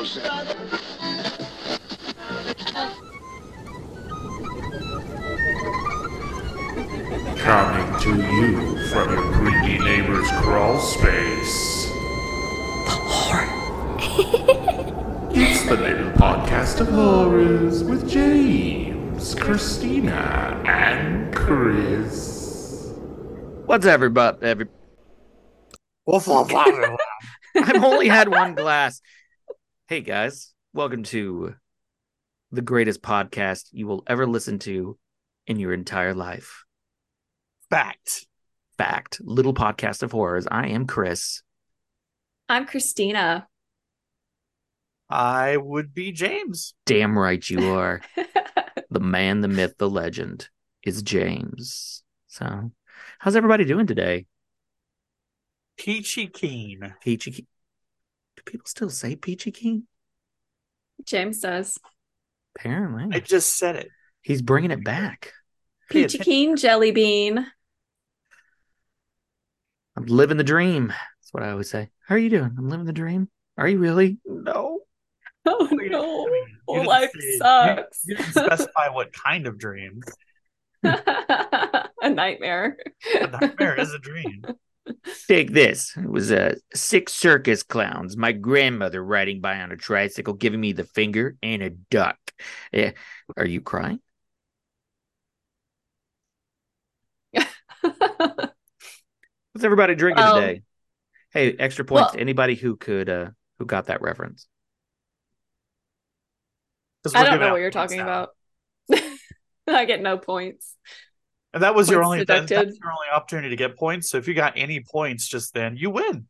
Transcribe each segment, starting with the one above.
Coming to you from your creepy neighbor's crawl space. The horror. it's the little podcast of horrors with James, Christina, and Chris. What's everybody? Every. I've only had one glass. Hey guys, welcome to the greatest podcast you will ever listen to in your entire life. Fact. Fact, little podcast of horrors. I am Chris. I'm Christina. I would be James. Damn right you are. the man, the myth, the legend is James. So, how's everybody doing today? Peachy Keen. Peachy Keen. Do people still say Peachy Keen? James does. Apparently, I just said it. he's bringing it back. Peachy. Keen Jelly Bean. I'm living the dream. That's what I always say. How are you doing? I'm living the dream. Are you really? No. Oh no. I mean, you didn't Life say- you- sucks. You, didn't specify what kind of dream. a nightmare. A nightmare is a dream. Take this. It was uh, six circus clowns, my grandmother riding by on a tricycle, giving me the finger, and a duck. Yeah. Are you crying? What's everybody drinking Well- today? Hey, extra points Well- to anybody who could uh who got that reference. I don't know what you're talking now. about. I get no points. And that was your only that, deducted. that's your only opportunity to get points. So if you got any points just then, you win.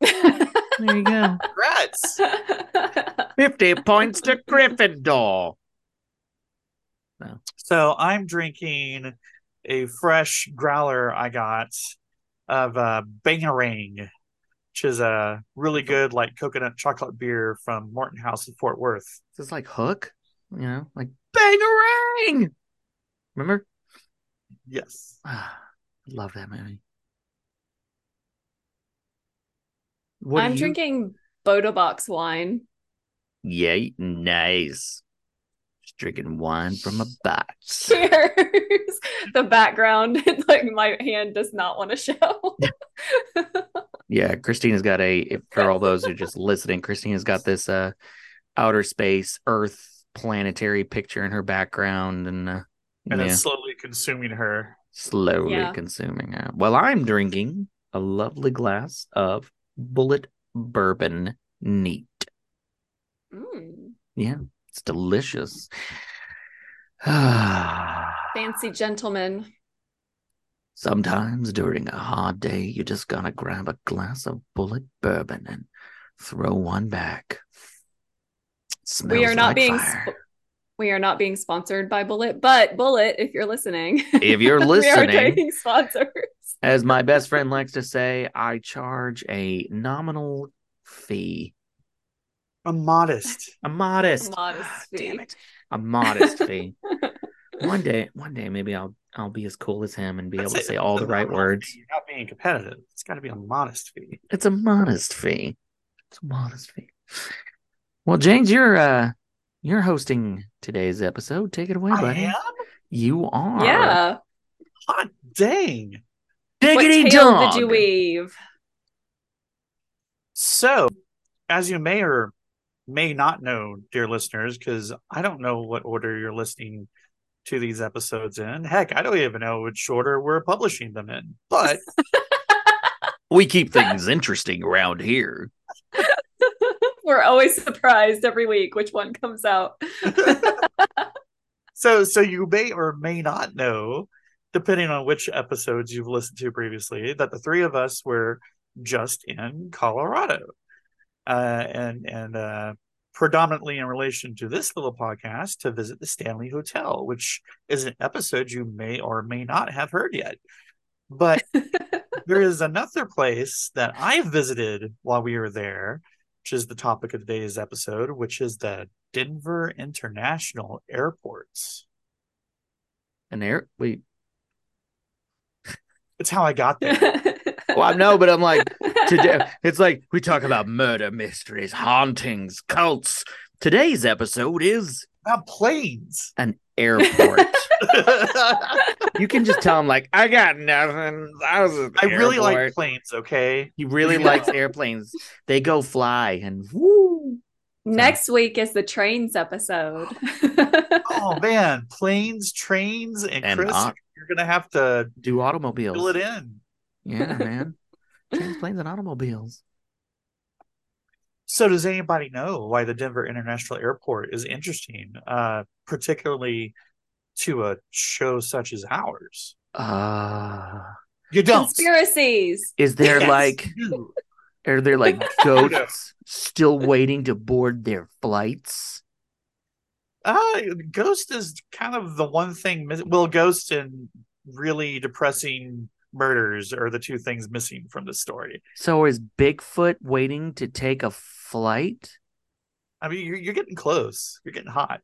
There you go. Congrats. 50 points to Gryffindor. So I'm drinking a fresh growler I got of uh, Bangarang, which is a really good like coconut chocolate beer from Martin House in Fort Worth. Is this like Hook? You know, like Bangarang. Remember? Yes. Ah, love that movie. What I'm you- drinking Bota Box wine. Yay, nice. Just drinking wine from a box. Cheers. the background, it's like my hand does not want to show. Yeah, Christina's got a. For all those who are just listening, Christina's got this uh outer space Earth planetary picture in her background, and uh, And yeah, it's slowly consuming her. slowly Yeah. consuming her. Well, I'm drinking a lovely glass of Bulleit Bourbon Neat. Mm, Yeah, it's delicious. Fancy gentleman. Sometimes during a hard day, you just gotta grab a glass of Bulleit bourbon and throw one back. Smells we are not like being fire. Sp- we are not being sponsored by Bulleit, but Bulleit, if you're listening, If you're we are listening, taking sponsors. as my best friend likes to say, I charge a nominal fee, A modest. a modest, Modest Ah, fee. damn it, a modest fee. One day, one day, maybe I'll I'll be as cool as him and be able to it. say all It's the right words. fee. You're not being competitive. It's got to be a modest fee. It's a modest fee. It's a modest fee. Well, James, you're uh you're hosting today's episode. Take it away, I buddy. am? You are. yeah. Hot dang. What Diggity tail dog. did you weave? So, as you may or may not know, dear listeners, because I don't know what order you're listening to these episodes in. Heck, I don't even know which order we're publishing them in. But We keep things interesting around here. We're always surprised every week which one comes out. so so you may or may not know, depending on which episodes you've listened to previously, that the three of us were just in Colorado. Uh and and uh predominantly in relation to this little podcast to visit the Stanley Hotel, which is an episode you may or may not have heard yet. But there is another place that I visited while we were there, which is the topic of today's episode, which is the Denver International Airports. An air wait. It's how I got there. well, I know, but I'm like, today it's like we talk about murder mysteries, hauntings, cults. Today's episode is About planes. an airport. you can just tell him like, I got nothing. I was at the I really like planes, okay? He really Yeah. likes airplanes. They go fly and woo. Next week is the trains episode. Oh man, planes, trains, and, And Chris, au- you're gonna have to Do automobiles. fill it in. Yeah, man. Trains, planes, and automobiles. So does anybody know why the Denver International Airport is interesting, uh, particularly to a show such as ours? Uh You don't. Conspiracies. is there Yes, like are there like ghosts still waiting to board their flights? Uh, Ghost is kind of the one thing. Miss- well, Ghost and really depressing murders are the two things missing from the story. So is Bigfoot waiting to take a flight? I mean, you're, you're getting close. You're getting hot.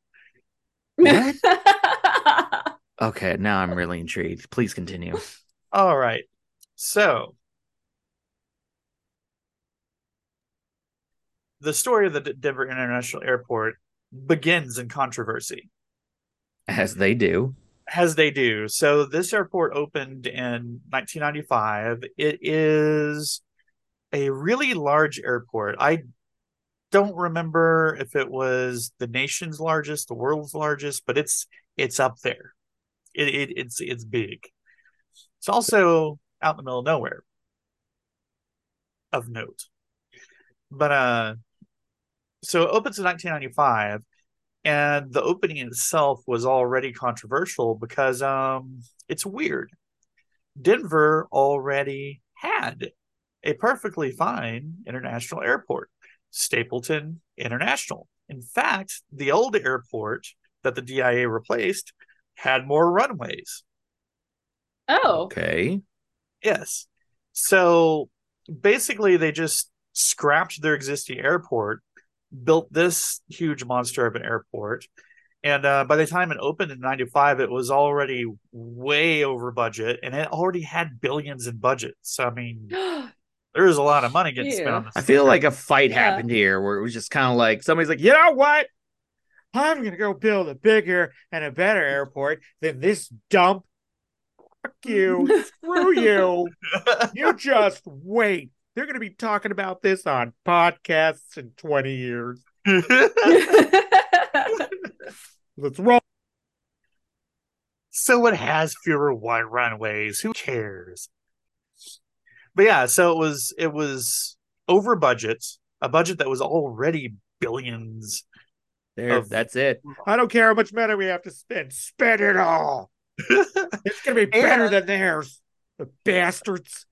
What? Okay, now I'm really intrigued. Please continue. All right. So, the story of the D- Denver International Airport begins in controversy, As they do. as they do. So, this airport opened in 1995. It is a really large airport. I don't remember if it was the nation's largest, the world's largest, but it's it's up there. It, it it's it's big. It's also out in the middle of nowhere. Of note. But uh so it opens in 1995 and the opening itself was already controversial because um it's weird. Denver already had a perfectly fine international airport, Stapleton International. In fact, the old airport that the DIA replaced had more runways. oh. Okay. Yes. So basically, they just scrapped their existing airport, built this huge monster of an airport. And uh, by the time it opened in 95, it was already way over budget and it already had billions in budget. So, I mean, there was a lot of money getting spent on this. I feel like a fight Yeah. happened here where it was just kind of like somebody's like, you know what? I'm gonna go build a bigger and a better airport than this dump. Fuck you. Screw you. You just wait. They're gonna be talking about this on podcasts in 20 years. Let's roll. so it has fewer wide runways. Who cares? But yeah, so it was it was over budget, a budget that was already billions. There, Of- that's it. I don't care how much money we have to spend. Spend it all. It's gonna be better And- than theirs. The bastards.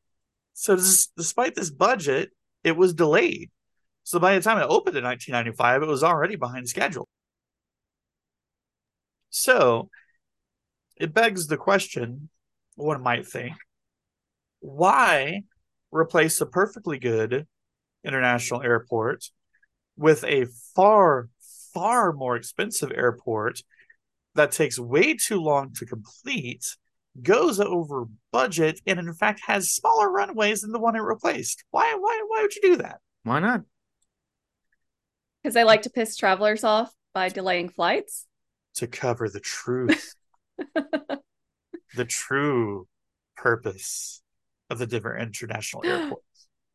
So des- despite this budget, it was delayed. So by the time it opened in 1995, it was already behind schedule. So it begs the question, one might think, why replace a perfectly good international airport with a far, far more expensive airport that takes way too long to complete, goes over budget, and in fact has smaller runways than the one it replaced? Why, why, why would you do that? Why not? Because they like to piss travelers off by delaying flights. To cover the truth, the true purpose of the Denver International Airport.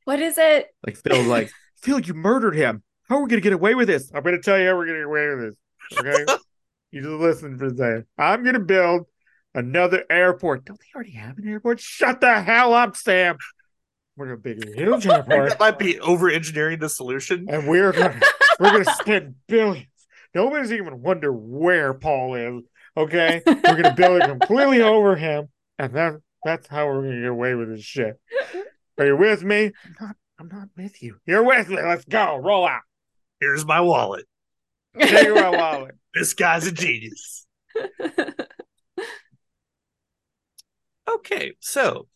What is it? Like Phil, like Phil, you murdered him. How are we gonna get away with this? I'm gonna tell you how we're gonna get away with this. Okay, you just listen for a second. I'm gonna build another airport. Don't they already have an airport? Shut the hell up, Sam. We're gonna build a huge airport, that might be over engineering the solution. and we're gonna we're gonna spend billions. Nobody's even wonder where Paul is. Okay, we're gonna build it completely over him, and that that's how we're gonna get away with this shit. Are you with me? I'm not. I'm not with you. You're with me. Let's go. Roll out. Here's my wallet. Take my wallet. This guy's a genius. Okay, so,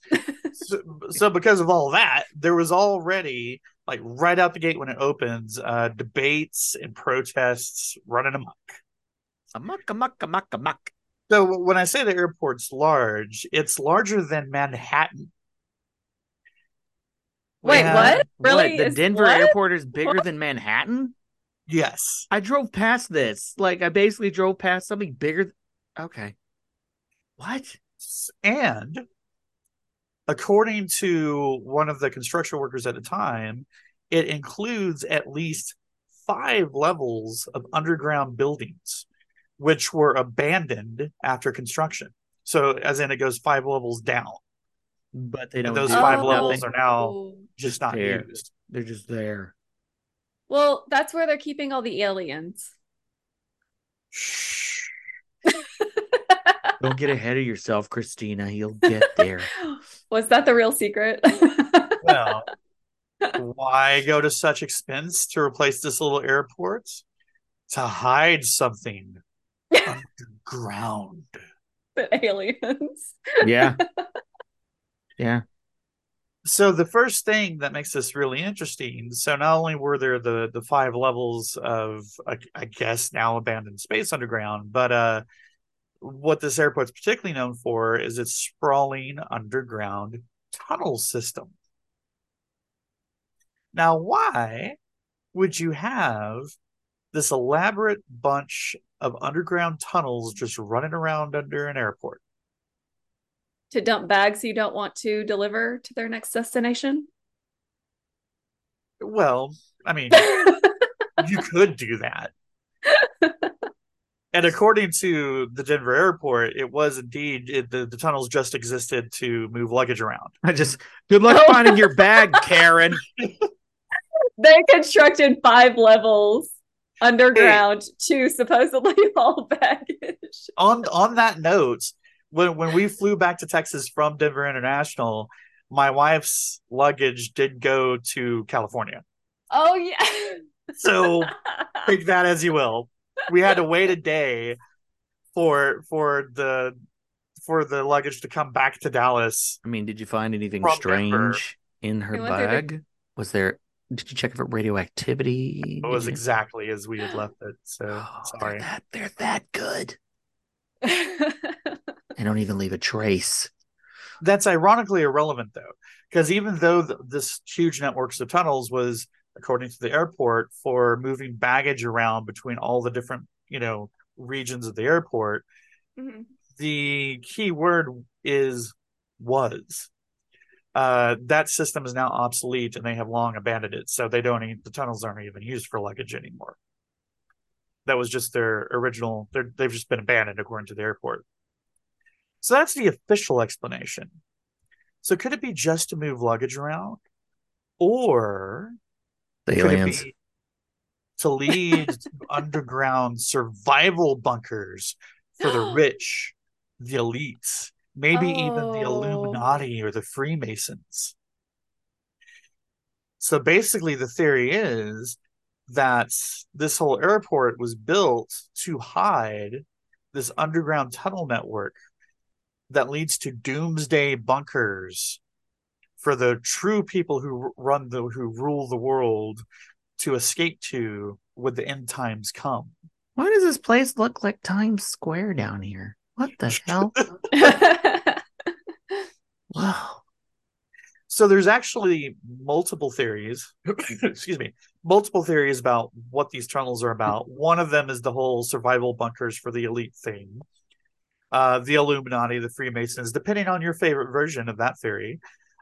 so so because of all that, there was already like right out the gate when it opens, uh debates and protests running amok. Amok, amok, amok, amok. So when I say the airport's large, it's larger than Manhattan. Wait, Yeah. what? Really? The Is- Denver what? airport is bigger than Manhattan? Yes. I drove past this. Like I basically drove past something bigger. th- Okay. What? And according to one of the construction workers at the time, it includes at least five levels of underground buildings, which were abandoned after construction. So, as in, it goes five levels down. But they don't. those do five oh, levels are now Oh. just not there. used. They're just there. Well, that's where they're keeping all the aliens. Shh. Don't get ahead of yourself, Christina. You'll get there. Was that the real secret? Well, why go to such expense to replace this little airport? To hide something underground. the aliens. yeah. Yeah. So the first thing that makes this really interesting, so not only were there the the five levels of I, I guess now abandoned space underground, but uh what this airport's particularly known for is its sprawling underground tunnel system. Now, why would you have this elaborate bunch of underground tunnels just running around under an airport? to dump bags you don't want to deliver to their next destination. Well, I mean, you could do that. And according to the Denver airport, it was indeed it, the, the tunnels just existed to move luggage around. I just good luck finding your bag, Karen. they constructed five levels underground to supposedly haul baggage. On on that note, when when we flew back to Texas from Denver International, my wife's luggage did go to California. Oh yeah. So take that as you will. We had to wait a day for for the for the luggage to come back to Dallas. I mean, did you find anything From Denver. strange in her I went through the- bag? Was there? Did you check for radioactivity? It was exactly as we had left it. So Oh, sorry. They're that, they're that good. They don't even leave a trace. That's ironically irrelevant though, because even though th- this huge networks of tunnels was, according to the airport, for moving baggage around between all the different you know regions of the airport, Mhm. the key word is was. Uh, that system is now obsolete and they have long abandoned it. So they don't even, the tunnels aren't even used for luggage anymore. That was just their original, they're, they've just been abandoned according to the airport. So that's the official explanation. So could it be just to move luggage around? Or The could aliens. it be to lead to underground survival bunkers for the rich, the elites, maybe even the Oh. Illuminati or the Freemasons? So basically, the theory is that this whole airport was built to hide this underground tunnel network that leads to doomsday bunkers for the true people who run the who rule the world to escape to when the end times come. Why does this place look like Times Square down here? What the hell? Wow. So there's actually multiple theories, excuse me, multiple theories about what these tunnels are about. One of them is the whole survival bunkers for the elite thing. Uh, the Illuminati, the Freemasons, depending on your favorite version of that theory.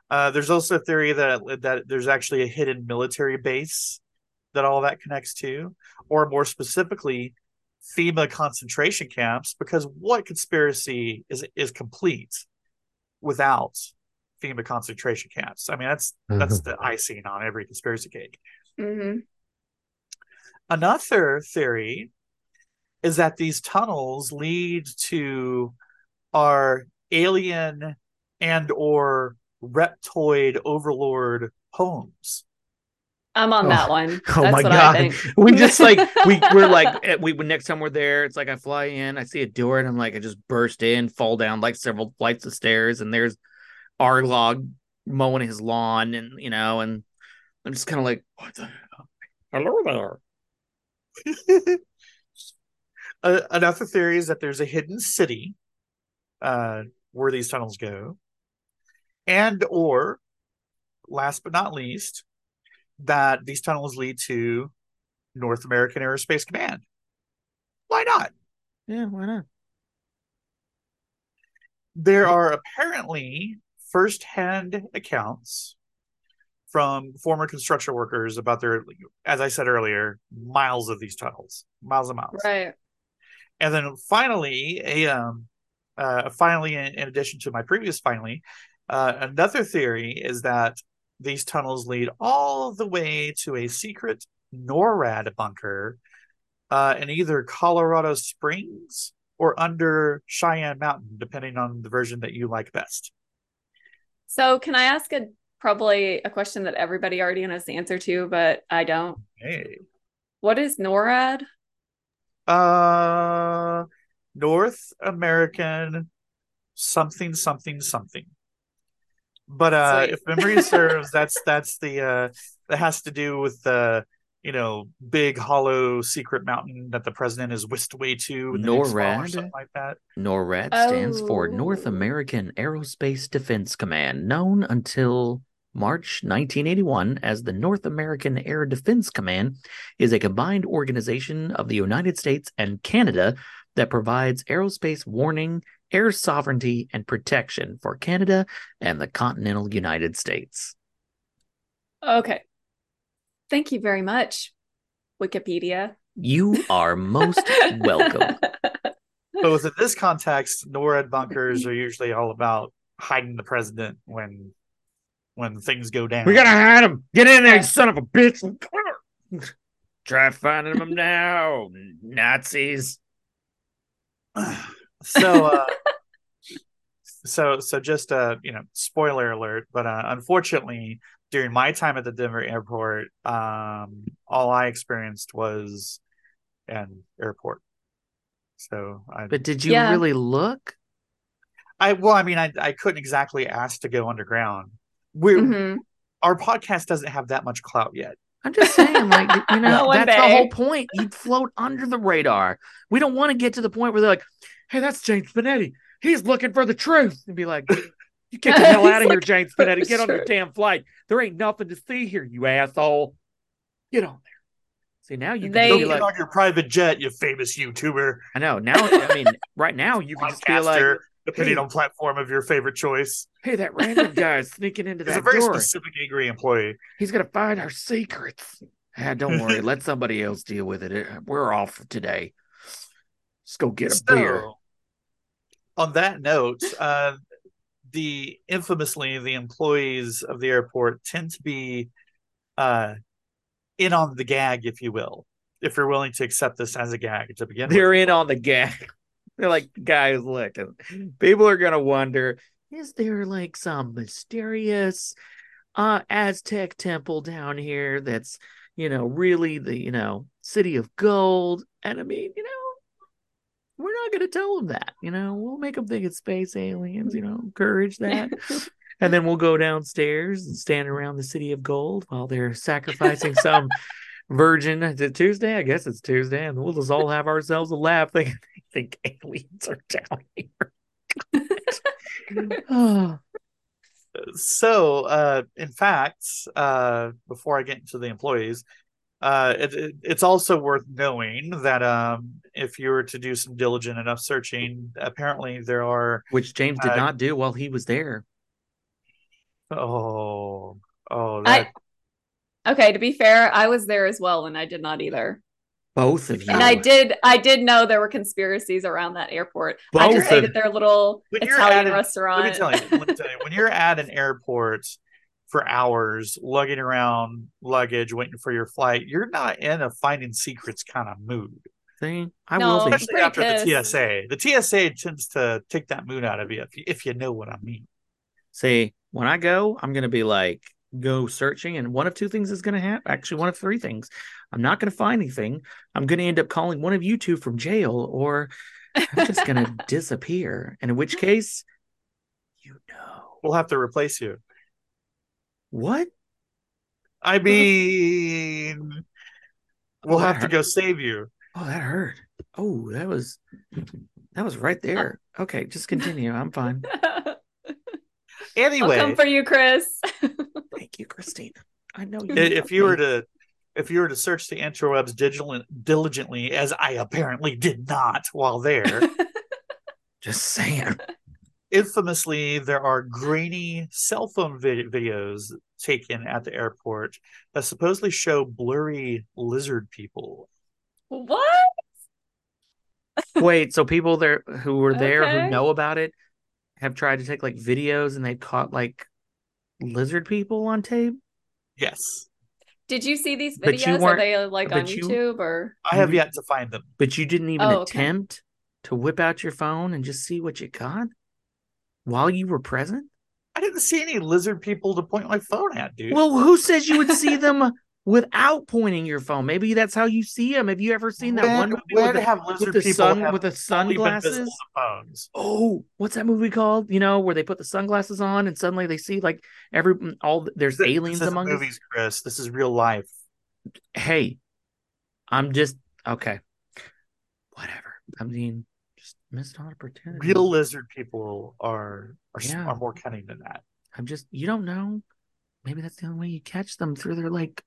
Uh, there's also a theory that that there's actually a hidden military base that all that connects to, or more specifically, FEMA concentration camps. Because what conspiracy is is complete without FEMA concentration camps? I mean, that's that's the icing on every conspiracy cake. Mhm. Another theory is that these tunnels lead to our alien and or reptoid overlord homes. I'm on Oh. that one. Oh That's my what god. I think. We just like we we're like eh, we next time we're there, it's like I fly in, I see a door, and I'm like I just burst in, fall down like several flights of stairs, and there's Arlog mowing his lawn, and you know, and I'm just kind of like, what the hell? Hello there. Uh, another theory is that there's a hidden city uh, where these tunnels go, and or last but not least, that these tunnels lead to North American Aerospace Command. Why not? Yeah, why not? There are apparently firsthand accounts from former construction workers about their, as I said earlier, miles of these tunnels, miles and miles. Right. And then finally, a um, uh, finally, in, in addition to my previous finally, uh, another theory is that these tunnels lead all the way to a secret NORAD bunker uh, in either Colorado Springs or under Cheyenne Mountain, depending on the version that you like best. So can I ask a probably a question that everybody already knows the answer to, but I don't. Hey. What is NORAD? Uh, North American something something something. But uh, Sweet. if memory serves, that's that's the uh, that has to do with the you know big hollow secret mountain that the president is whisked away to. in the next fall or NORAD? something like that. NORAD stands for North Oh. American Aerospace Defense Command, known until March 1981 as the North American Air Defense Command, is a combined organization of the United States and Canada that provides aerospace warning, air sovereignty, and protection for Canada and the continental United States. Okay. Thank you very much, Wikipedia. You are most welcome. But within this context, NORAD bunkers are usually all about hiding the president when when things go down. We gotta hide him. Get in there, you son of a bitch. Try finding him now, Nazis. So uh so so just uh you know spoiler alert but uh unfortunately during my time at the denver airport um all i experienced was an airport so i But did you Yeah. really look? i well i mean i, I couldn't exactly ask to go underground we Mhm. our podcast doesn't have that much clout yet I'm just saying, like, you know, One that's the whole point. You'd float under the radar. We don't want to get to the point where they're like, hey, that's James Spinetti. He's looking for the truth. And be like, you get the hell out of He's here, James for Spinetti. Get on your damn flight. There ain't nothing to see here, you asshole. Get on there. See, now you can They- be like, on your private jet you famous youtuber I know. Now, I mean, right now, you can just be like, podcaster depending hey. on platform of your favorite choice hey, that random guy is sneaking into it's a very door. specific angry employee He's gonna find our secrets. Ah, don't worry, let somebody else deal with it. Uh, We're off today. Let's go get a beer. On that note, uh, the infamously the employees of the airport tend to be uh, in on the gag, if you will, if you're willing to accept this as a gag to begin They're with. in on the gag. They're like, guys, look, people are gonna wonder: is there like some mysterious uh Aztec temple down here that's you know really the you know city of gold? And I mean, you know. We're not to tell them that, you know. We'll make them think it's space aliens, you know. Encourage that. And then we'll go downstairs and stand around the city of gold while they're sacrificing some virgin. Is it Tuesday? I guess it's Tuesday. And we'll just all have ourselves a laugh thinking they think aliens are down here. oh, So, uh, in fact, uh, before I get into the employees, uh, it, it, it's also worth knowing that um, if you were to do some diligent enough searching, apparently there are which James did Uh, not do while he was there. oh oh I- that Okay, to be fair, I was there as well and I did not either. Both of you. And I did I did know there were conspiracies around that airport. I Both just ate of- at their little When you're Italian at restaurant. Let me tell you. Let me tell you. When you're at an airport for hours, lugging around luggage, waiting for your flight, you're not in a finding secrets kind of mood. See, I No, will be. Especially after pretty the. TSA. The TSA tends to take that mood out of you, if you, if you know what I mean. See, when I go, I'm going to be like, go searching, and one of two things is going to happen. Actually, one of three things. I'm not going to find anything. I'm going to end up calling one of you two from jail, or I'm just going to disappear. And in which case, you know We'll have to replace you. what? I mean, we'll Oh, that have to hurt. go save you. Oh, that hurt. Oh, that was that was right uh there. Okay, just continue. I'm fine. I'll Anyway, come for you, Chris. Thank you, Christina. I know you. if you were to if you were to search the interwebs digital, diligently, as I apparently did not while there, just saying. infamously there are grainy cell phone vid- videos taken at the airport that supposedly show blurry lizard people. what? Wait, so people there who were there Okay. who know about it have tried to take like videos and they caught like lizard people on tape? Yes, Did you see these But you videos? Are weren't- they like on you- YouTube or? I have yet to find them. But you didn't even Oh, okay. attempt to whip out your phone and just see what you got while you were present? I didn't see any lizard people to point my phone at, dude. Well, who says you would see them without pointing your phone? Maybe that's how you see them. Have you ever seen that when, one movie when with the, have with lizard the people sun have with the only been visible sunglasses? phones? Oh, what's that movie called? You know, where they put the sunglasses on and suddenly they see like every mm, all there's This- aliens this among us. movies, Chris. This is real life. Hey, I'm just okay. Whatever. I mean, just missed an opportunity. Real lizard people are are, Yeah. are more cunning than that. I'm just you don't know. Maybe that's the only way you catch them through their like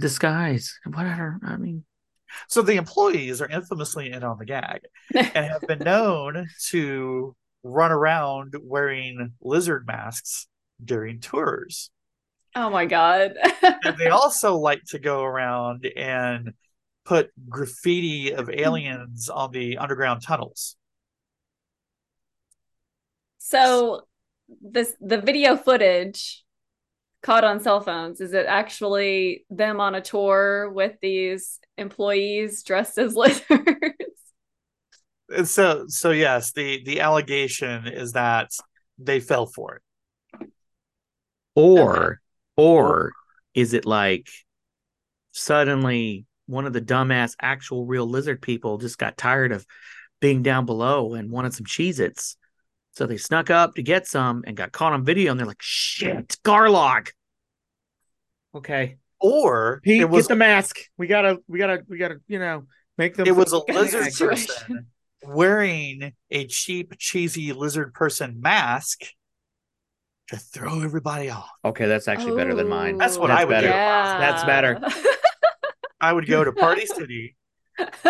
disguise. Whatever. I mean, So the employees are infamously in on the gag and have been known to run around wearing lizard masks during tours. Oh my god. And they also like to go around and put graffiti of aliens on the underground tunnels. so this the video footage caught on cell phones is it actually them on a tour with these employees dressed as lizards? And uh, so so yes, the the allegation is that they fell for it. or or is it like suddenly one of the dumbass actual real lizard people just got tired of being down below and wanted some Cheez Its. So they snuck up to get some and got caught on video and they're like, shit, Garlock. Okay. Or Pete, it was get the mask. We gotta, we gotta, we gotta, you know, make them. it was a lizard person wearing a cheap, cheesy lizard person mask to throw everybody off. Okay, that's actually better than mine. That's what That's I would better. do. Yeah. That's better. I would go to Party City,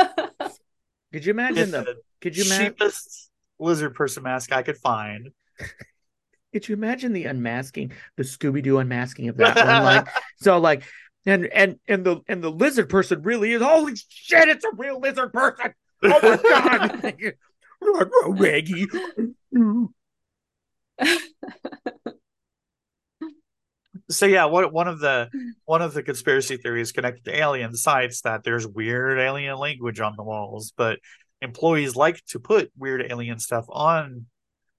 Could you imagine get the? the Could you imagine? cheapest lizard person mask I could find. Could you imagine the unmasking, the Scooby Doo unmasking of that one? Like, so, like, and and and the and the lizard person really is. Holy shit! It's a real lizard person. Oh my god! Reggie. so yeah, what one of the one of the conspiracy theories connected to aliens cites that there's weird alien language on the walls, but employees like to put weird alien stuff on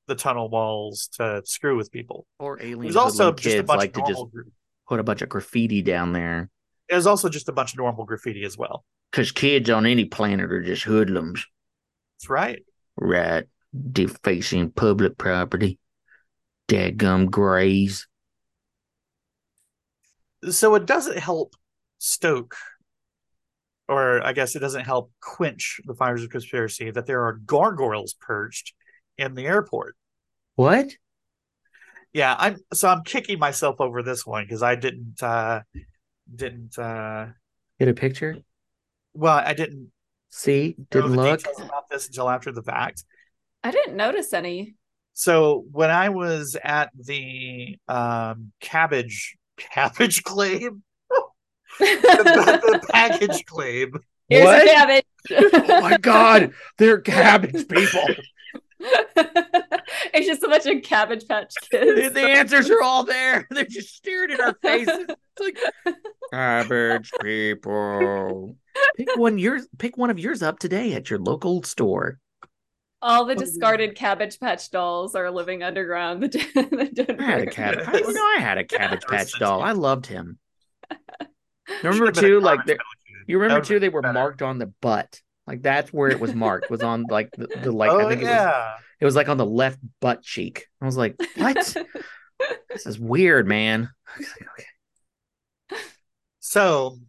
the tunnel walls to screw with people. Or alien There's also hoodlum just a bunch like of to just normal. put a bunch of graffiti down there. There's also just a bunch of normal graffiti as well. Because kids on any planet are just hoodlums, That's right. right? Defacing public property. Dadgum grays. So it doesn't help stoke, or I guess it doesn't help quench the fires of conspiracy that there are gargoyles perched in the airport. What? Yeah, I'm so I'm kicking myself over this one because I didn't uh didn't uh Get a picture? well I didn't See? Didn't the look. details about this until after the fact. I didn't notice any. So when I was at the um cabbage cabbage claim the, the package claim Here's What? a cabbage. Oh my god, they're cabbage people. it's just a bunch of cabbage patch the, kids. the answers are all there. They're just staring in our faces. It's like cabbage people. Pick one yours. Pick one of yours up today at your local store. All the oh, discarded cabbage patch dolls are living underground. The, the I had a cabbage. I, you know, I had a cabbage patch doll. I loved him. Remember Should've been a too, like garbage the, pail, you remember too, they were better. marked on the butt. Like that's where it was marked. Was on like the, the like oh I think it was yeah. it was like on the left butt cheek. I was like, what? this is weird, man. okay. So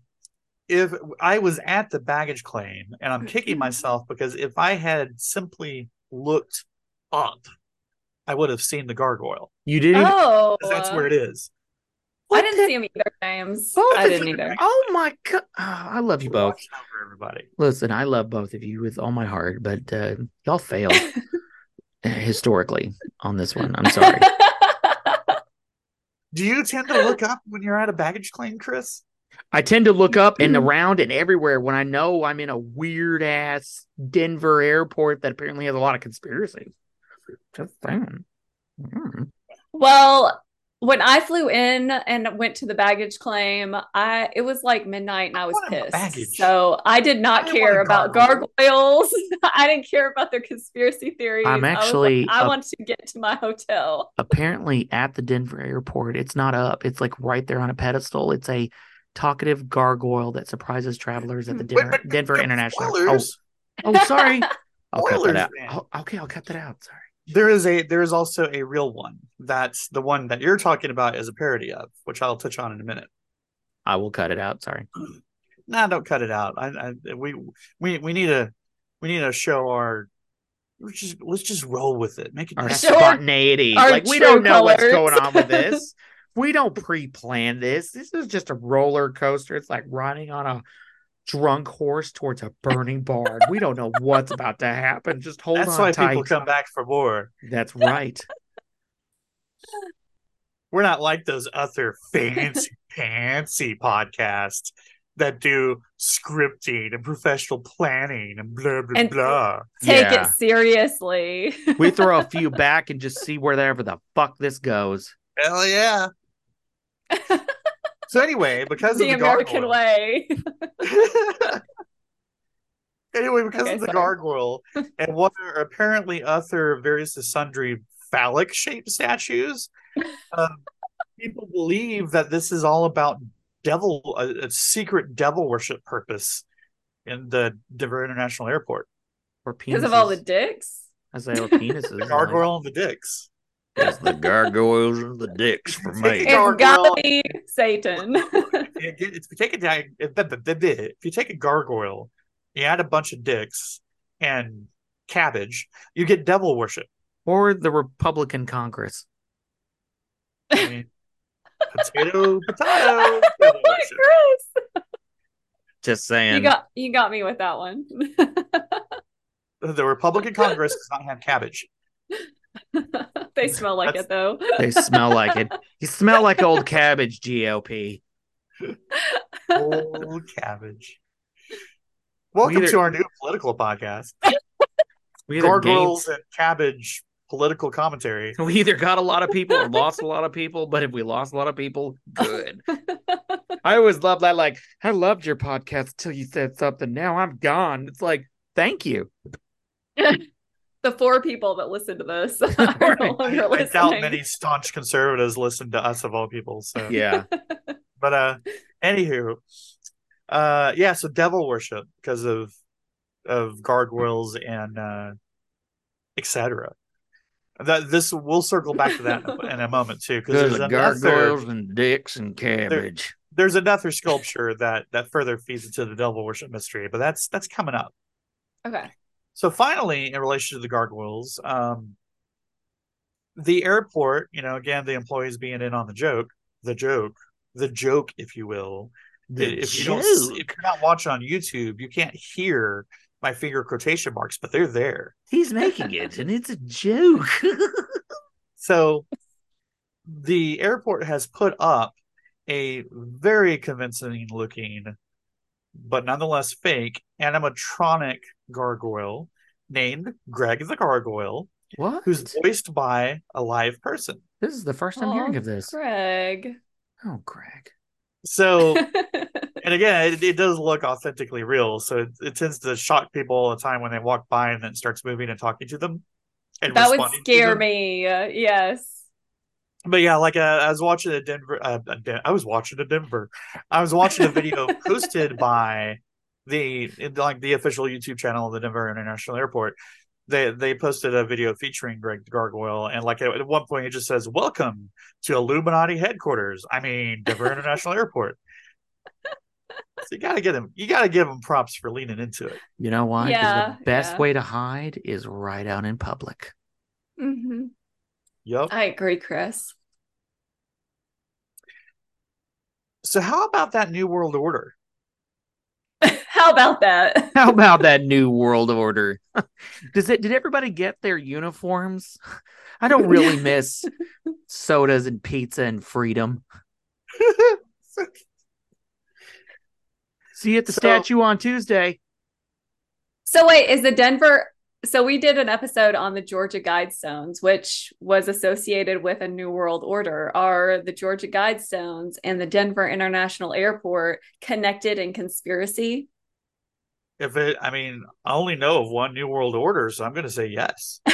if I was at the baggage claim and I'm kicking mm-hmm. myself because if I had simply looked up I would have seen the gargoyle. You didn't. Oh, 'Cause That's where it is. I didn't the- see him either, James. Both I of didn't you- either. Oh my god! Ah, I love you both. Watching over everybody. Listen, I love both of you with all my heart, but uh, y'all failed uh, historically on this one. I'm sorry. Do you tend to look up when you're at a baggage claim, Chris? I tend to look up and Mm. around and everywhere when I know I'm in a weird ass Denver airport that apparently has a lot of conspiracies. Just saying. Mm. well, when I flew in and went to the baggage claim, I it was like midnight and I was want a pissed. So I did not I care about gargoyle. gargoyles. I didn't care about their conspiracy theories. I'm I like, actually I a- want to get to my hotel. Apparently, at the Denver airport, it's not up. It's like right there on a pedestal. It's a talkative gargoyle that surprises travelers at the Wait, Denver, but- Denver but International. Oh, oh, sorry. I'll cut that out. man. Oh, okay, I'll cut that out. Sorry. There is a there is also a real one. That's the one that you're talking about is a parody of, which I'll touch on in a minute. I will cut it out. Sorry. Nah, don't cut it out. I, I we we we need to we need to show our let's just let's just roll with it. Make it Our Show our- spontaneity. our like we don't know what's going on with this. we don't pre-plan this. This is just a roller coaster. It's like riding on a drunk horse towards a burning barn. we don't know what's about to happen. Just hold That's on why tight. people come back for more. That's right. We're not like those other fancy fancy podcasts that do scripting and professional planning and blah blah And- blah. Take Yeah. it seriously. we throw a few back and just see wherever the fuck this goes. Hell yeah. So anyway, because the of the American gargoyle, way. anyway, because Okay, of the sorry. gargoyle and what are apparently other various sundry phallic shaped statues, um, people believe that this is all about devil, a, a secret devil worship purpose in the Denver International Airport. Or penises. Because of all the dicks. As they were penises. The gargoyle and the dicks. It's the gargoyles and the dicks for me. It's Gargoyle. gotta be Satan. If you take a if if you take a gargoyle, you add a bunch of dicks and cabbage, you get devil worship. Or the Republican Congress. I mean, potato, potato. devil oh worship. Chris, Just saying. you got you got me with that one. The Republican Congress does not have cabbage. they smell like That's- it though. they smell like it. You smell like old cabbage, GOP. Old cabbage. Welcome either- to our new political podcast, We either, Gargoyles gained, and Cabbage political commentary. we either got a lot of people or lost a lot of people, but if we lost a lot of people, good. I always love that. Like, I loved your podcast till you said something. Now I'm gone. It's like, thank you. The four people that listen to this are no longer I doubt many staunch conservatives listen to us of all people. So Yeah. But uh anywho, uh yeah, so devil worship because of of gargoyles and uh etc. That this we'll circle back to that in a, in a moment too because There's there's the another gargoyles and dicks and cabbage. there's another sculpture that that further feeds into the devil worship mystery, but that's that's coming up. okay. So finally, in relation to the gargoyles, um, the airport, you know, again, the employees being in on the joke, the joke, the joke, if you will. The if you don't, if you're not watching on YouTube, you can't hear my finger quotation marks, but they're there. He's making it, and it's a joke. So the airport has put up a very convincing looking, but nonetheless fake animatronic gargoyle named Greg the Gargoyle, what? who's voiced by a live person. This is the first I'm Aw, hearing of this. Greg. Oh, Greg. So, and again, it, it does look authentically real. So it, it tends to shock people all the time when they walk by and then starts moving and talking to them. And that would scare me. Uh, yes. But yeah, like uh, I was watching a Denver. Uh, a Den- I was watching a Denver. I was watching a video posted by the like the official YouTube channel of the Denver International Airport. They they posted a video featuring Greg the Gargoyle, and like at, at one point it just says, "Welcome to Illuminati headquarters." I mean, Denver International Airport. So you gotta get him. You gotta give him props for leaning into it. You know why? Yeah, the best yeah. way to hide is right out in public. hmm Yep. I agree, Chris. So how about that New World Order? How about that? How about that new world order? Does it? Did everybody get their uniforms? I don't really miss sodas and pizza and freedom. See you at the So- statue on Tuesday. So wait, is the Denver? So we did an episode on the Georgia Guidestones, which was associated with a New World Order. Are the Georgia Guidestones and the Denver International Airport connected in conspiracy? If it, I mean, I only know of one New World Order, so I'm going to say yes.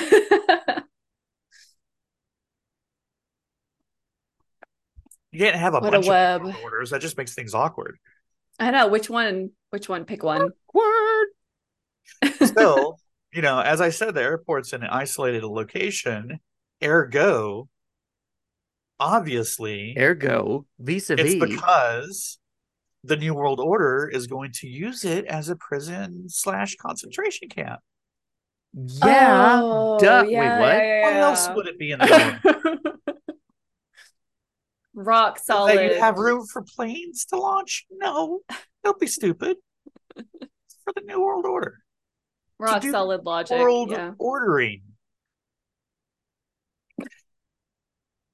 You can't have a What a bunch web. of orders. That just makes things awkward. I know which one. Which one? Pick one. Word. Still, you know, as I said, the airport's in an isolated location. Ergo, obviously, Ergo, vis a it's vis. because the New World Order is going to use it as a prison slash concentration camp. Yeah. Oh, duh. Wait, what? yeah, yeah, What else would it be in the Rock That solid. you have room for planes to launch? No, don't be stupid. It's for the New World Order. Rock solid logic. World Yeah. ordering.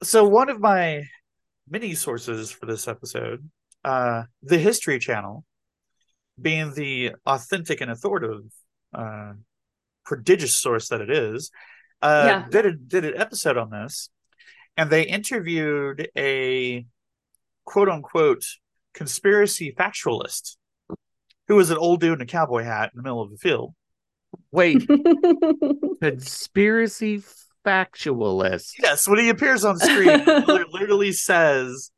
So one of my many sources for this episode, uh, the History Channel, being the authentic and authoritative, uh, prodigious source that it is, uh, Yeah. did a, did an episode on this, and they interviewed a quote unquote conspiracy factualist who was an old dude in a cowboy hat in the middle of the field. Wait, conspiracy factualist. Yes, when he appears on screen, he literally says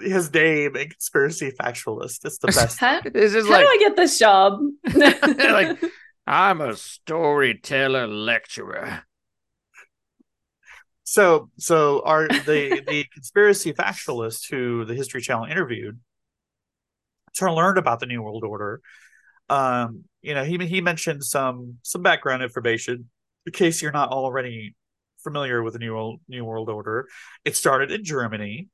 his name and conspiracy factualist. It's the best. how It's just how like do I get this job? Like- I'm a storyteller lecturer. So, so are the the conspiracy factualist who the History Channel interviewed to learn about the New World Order, um, you know, he he mentioned some some background information in case you're not already familiar with the New World New World Order. It started in Germany.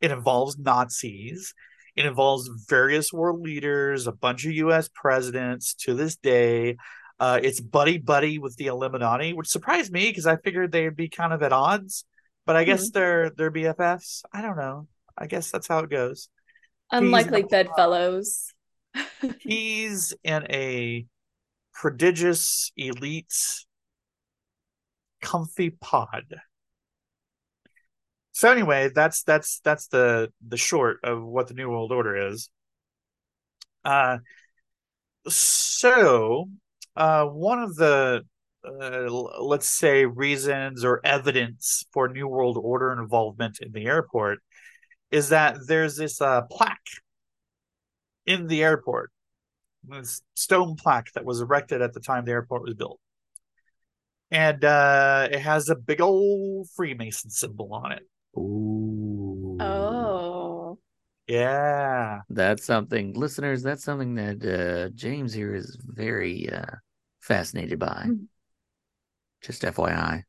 It involves Nazis. It involves various world leaders, a bunch of U.S. presidents to this day. Uh, it's buddy buddy with the Illuminati, which surprised me because I figured they'd be kind of at odds. But I guess they're they're BFFs. I don't know. I guess that's how it goes. Unlikely bedfellows. He's in a prodigious elite comfy pod. So anyway, that's that's that's the the short of what the New World Order is. Uh so uh one of the uh, let's say reasons or evidence for New World Order involvement in the airport is that there's this uh plaque in the airport this stone plaque that was erected at the time the airport was built. And uh, it has a big old Freemason symbol on it. Ooh. Oh. Yeah. That's something, listeners, that's something that uh, James here is very uh, fascinated by. Hmm. Just FYI.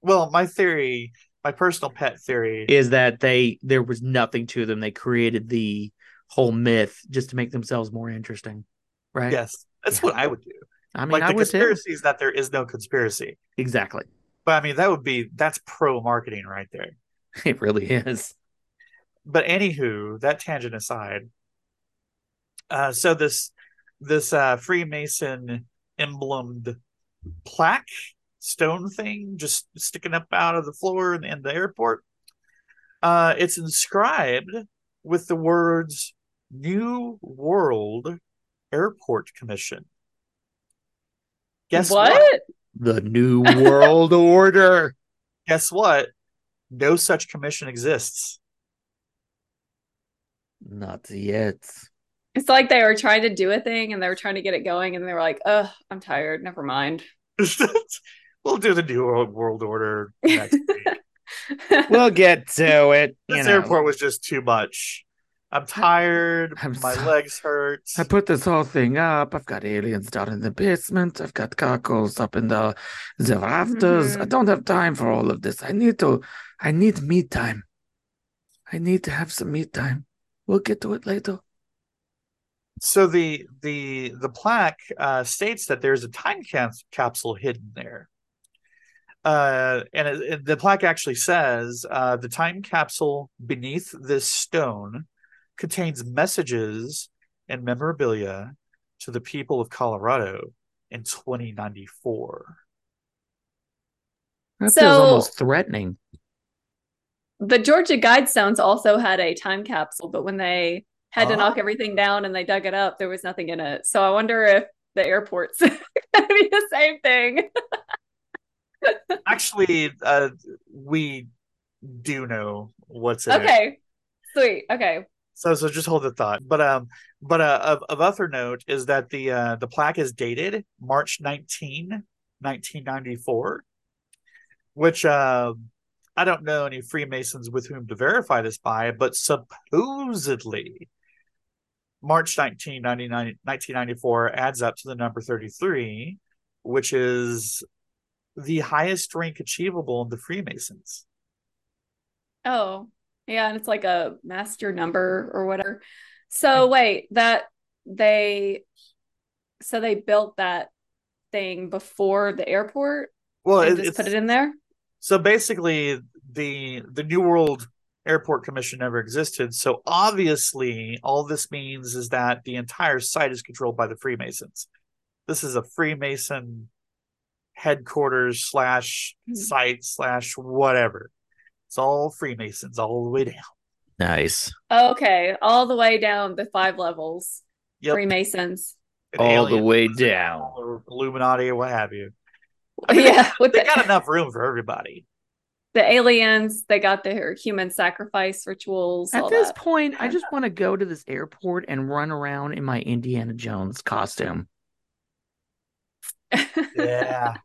Well, my theory, my personal pet theory, Is that they, there was nothing to them. They created the whole myth just to make themselves more interesting. Right? yes, that's Yeah. what I would do. I mean, like I the conspiracy is that there is no conspiracy. Exactly. But I mean, that would be that's pro marketing right there. It really is. but anywho, that tangent aside, uh, so this this uh, Freemason emblemed plaque stone thing just sticking up out of the floor in, in the airport, uh, it's inscribed with the words "New World Airport Commission." Guess what? what? The New World Order. Guess what? No such commission exists. Not yet. It's like they were trying to do a thing and they were trying to get it going and they were like, oh, I'm tired. Never mind." we'll do the New World World Order next week. We'll get to it. This know. airport was just too much. I'm tired. I'm my so- legs hurt. I put this whole thing up. I've got aliens down in the basement. I've got cockles up in the the rafters. I Mhm. don't have time for all of this. I need to. I need me time. I need to have some me time. We'll get to it later. So the the the plaque uh, states that there's a time cap- capsule hidden there. Uh, and it, it- the plaque actually says uh, the time capsule beneath this stone contains messages and memorabilia to the people of Colorado in 2094. That So- feels almost threatening. The Georgia Guidestones also had a time capsule, but when they had to knock Oh. everything down and they dug it up, there was nothing in it. So I wonder if the airport's gonna be the same thing. Actually, uh, we do know what's in it. Okay. Sweet. Okay. So so just hold the thought. But um but uh of, of other note is that the uh the plaque is dated March 19, 1994, which uh I don't know any Freemasons with whom to verify this by, but supposedly March 19, 1994 adds up to the number 33, which is the highest rank achievable in the Freemasons. Oh, yeah, and it's like a master number or whatever. So wait, that they so they built that thing before the airport Well, it- just put it in there? So basically, the the New World Airport Commission never existed. So obviously, all this means is that the entire site is controlled by the Freemasons. This is a Freemason headquarters slash Hmm. site slash whatever. It's all Freemasons all the way down. Nice. Okay, all the way down the five levels. Yep. Freemasons. And All the way down. or Illuminati or what have you. I mean, yeah, with They the, got enough room for everybody. the aliens, they got their human sacrifice rituals. At all this that. point, I just want to go to this airport and run around in my Indiana Jones costume. Yeah.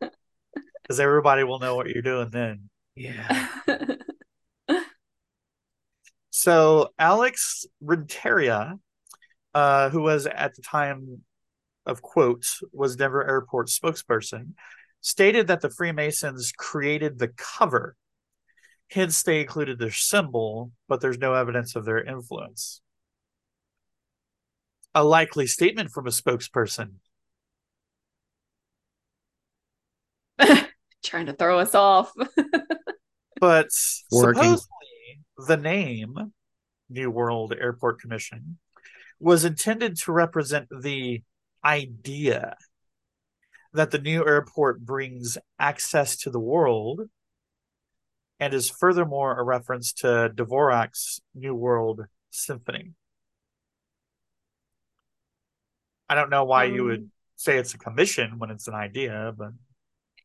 Because everybody will know what you're doing then. Yeah. So Alex Renteria, uh, who was at the time of quotes was Denver Airport spokesperson, stated that the Freemasons created the cover. Hence, they included their symbol, but there's no evidence of their influence. A likely statement from a spokesperson. Trying to throw us off. But Working. supposedly, the name New World Airport Commission was intended to represent the idea that the new airport brings access to the world and is furthermore a reference to Dvorak's New World Symphony. I don't know why you Um, would say it's a commission when it's an idea, but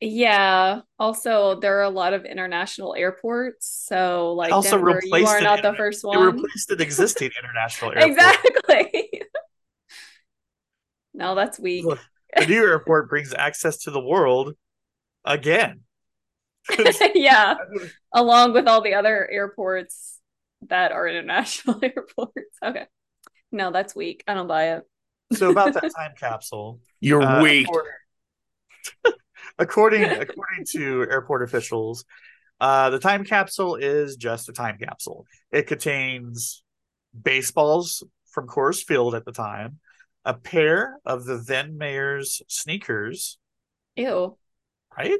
Yeah. Also, there are a lot of international airports. So, like, Also Denver, you are an not the internet- first it one. replaced an existing international airport. Exactly. no, that's weak. Look, the new airport brings access to the world again. yeah. Along with all the other airports that are international airports. Okay. No, that's weak. I don't buy it. so about that time capsule, You're uh, weak. According according to airport officials, uh, the time capsule is just a time capsule. It contains baseballs from Coors Field at the time, a pair of the then mayor's sneakers, Ew. right,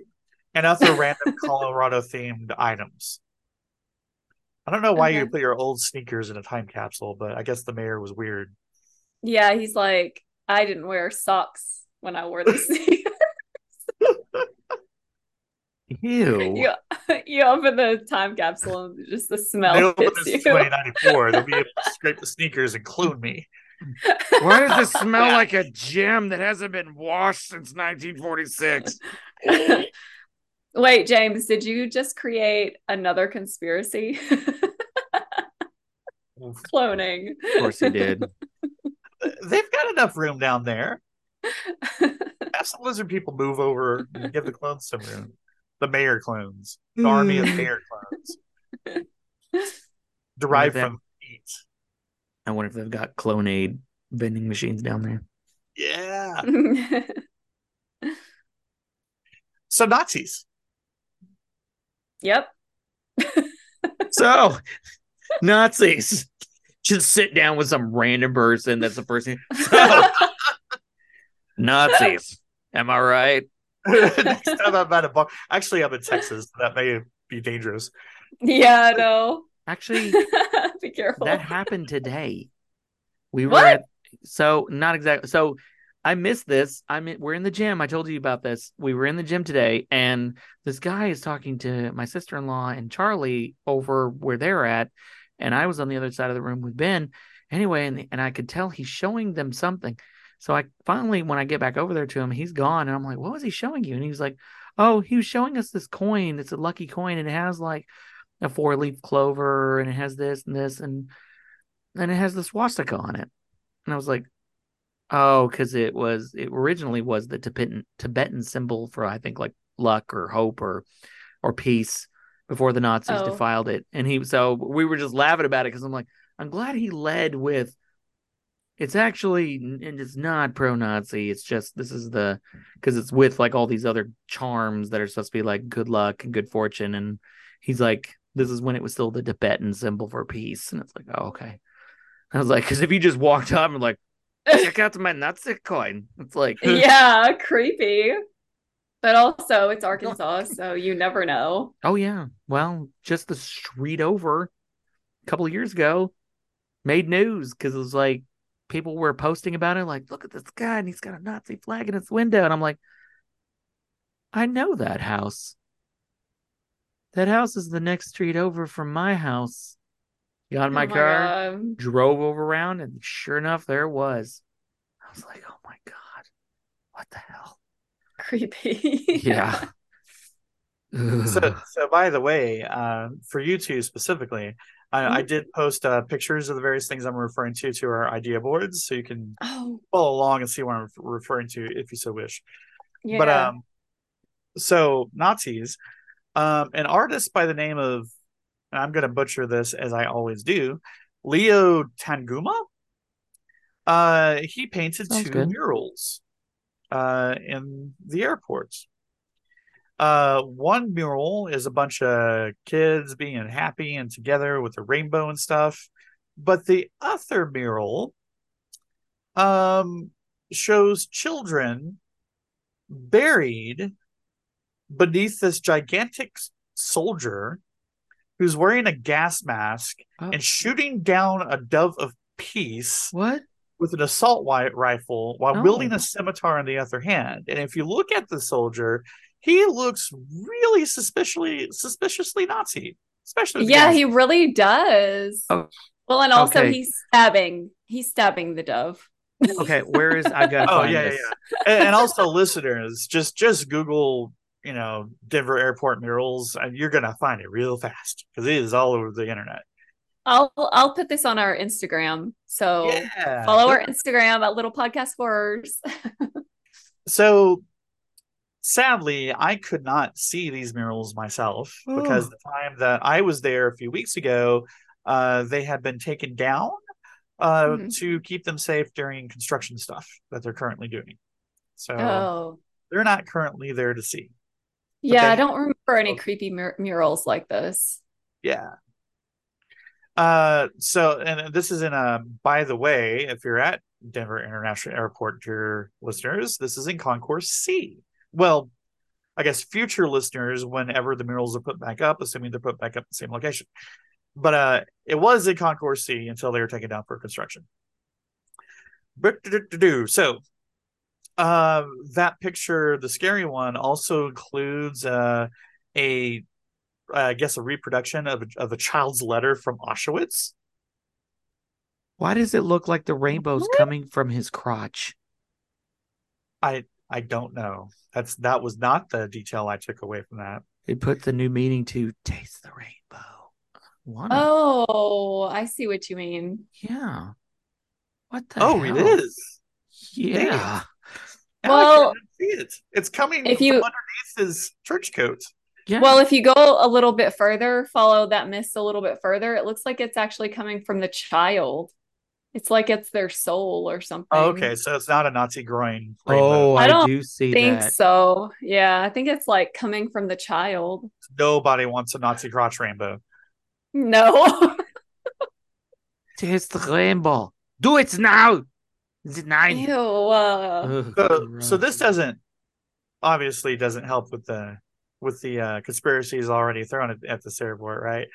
and other random Colorado themed items. I don't know why you put your old sneakers in a time capsule, but I guess the mayor was weird. Yeah, he's like, I didn't wear socks when I wore these things. Ew. you, you open the time capsule and just the smell. They smell open this you. in 2094. They'll be able to scrape the sneakers and clone me. Why does this smell like a gem that hasn't been washed since 1946? Wait, James, did you just create another conspiracy? Cloning. Of course he did. They've got enough room down there. Have some lizard people move over and give the clones some room. The mayor clones. The mm. army of mayor clones. Derived from feet. I wonder if they've got Clonade vending machines down there. Yeah. So Nazis. yep. So, Nazis just sit down with some random person. That's the first thing. So, Nazis. Am I right? Next time I'm at a bar. Actually, I'm in Texas. So that may be dangerous. Yeah, no. Actually, Be careful. that happened today. We were What? at, so not exactly. So I missed this. I'm in, we're in the gym. I told you about this. We were in the gym today, and this guy is talking to my sister in law and Charlie over where they're at, and I was on the other side of the room with Ben. Anyway, and and I could tell he's showing them something. So I finally, when I get back over there to him, he's gone, and I'm like, "What was he showing you?" And he was like, "Oh, he was showing us this coin. It's a lucky coin, and it has like a four leaf clover, and it has this and this, and and it has the swastika on it." And I was like, "Oh, because it was it originally was the Tibetan Tibetan symbol for I think like luck or hope or or peace before the Nazis Oh. defiled it." And he so we were just laughing about it because I'm like, I'm glad he led with. It's actually and it's not pro-Nazi. It's just this is the because it's with like all these other charms that are supposed to be like good luck and good fortune, and he's like, this is when it was still the Tibetan symbol for peace, and it's like, oh okay. I was like, because if you just walked up and like, check out my Nazi coin, it's like, yeah, creepy. But also, it's Arkansas, so you never know. oh yeah, well, just the street over a couple of years ago made news because it was like people were posting about it, like, look at this guy and he's got a Nazi flag in his window, and I'm like, I know that house. That house is the next street over from my house. Got in my, Oh car, God. drove over around, and sure enough, there it was. I was like, oh my God, what the hell? Creepy. Yeah. So, so by the way, uh, for you two specifically, I, I did post uh, pictures of the various things I'm referring to to our idea boards, so you can Oh, follow along and see what I'm referring to if you so wish. yeah. But um, so Nazis, um, an artist by the name of, and I'm going to butcher this as I always do, Leo Tanguma. Uh, he painted Sounds two good. murals, uh, in the airports. Uh, one mural is a bunch of kids being happy and together with a rainbow and stuff, but the other mural, um, shows children buried beneath this gigantic soldier who's wearing a gas mask Oh. and shooting down a dove of peace what? with an assault rifle while No. wielding a scimitar in the other hand. And if you look at the soldier, he looks really suspiciously suspiciously Nazi, especially yeah, he really does. Oh, well, and also okay. he's stabbing. He's stabbing the dove. Okay, where is I gotta Oh find yeah, yeah, this? yeah. And, and also, listeners, just just Google, you know, Denver airport murals, and you're gonna find it real fast because it is all over the internet. I'll I'll put this on our Instagram. So Yeah. follow our Instagram at Little Podcast Horrors. So, sadly, I could not see these murals myself because Oh. the time that I was there a few weeks ago, uh, they had been taken down uh, Mhm. to keep them safe during construction stuff that they're currently doing. So oh. they're not currently there to see. Yeah, I don't remember any Oh. creepy mur- murals like this. Yeah. Uh, so and this is in a. By the way, if you're at Denver International Airport, dear listeners, this is in Concourse C. Well, I guess future listeners, whenever the murals are put back up, assuming they're put back up in the same location. But uh, it was in Concourse C until they were taken down for construction. So. Uh, that picture, the scary one, also includes uh, a I guess a reproduction of a, of a child's letter from Auschwitz. Why does it look like the rainbow's What? coming from his crotch? I I don't know. That's that was not the detail I took away from that. It put the new meaning to taste the rainbow. Wanna? Oh, I see what you mean. yeah. What the oh, hell? it is. Yeah. Now I Well, see it. It's coming if from you- underneath his trench coat. Yeah. Well, if you go a little bit further, follow that mist a little bit further, it looks like it's actually coming from the child. It's like it's their soul or something. Oh, okay, so it's not a Nazi groin. Oh. I I, don't do see think that. so. Yeah, I think it's like coming from the child. nobody wants a Nazi crotch rainbow. No. Taste the rainbow. Do it now. Is it nine? Ew. Uh, So, so this doesn't obviously doesn't help with the with the uh, conspiracies already thrown at, at this airport, right?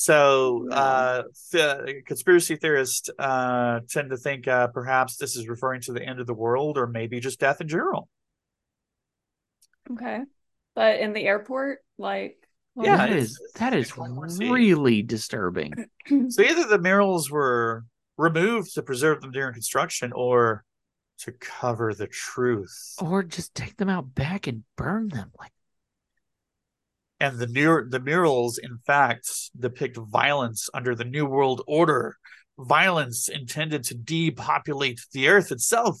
So, uh, th- conspiracy theorists uh, tend to think uh, perhaps this is referring to the end of the world, or maybe just death in general. okay. But in the airport, like what Yeah, that it's- is that is it's what I wanna see. really disturbing. So either the murals were removed to preserve them during construction, or to cover the truth. Or just take them out back and burn them. Like and the mur- the murals in fact depict violence under the new world order violence intended to depopulate the earth itself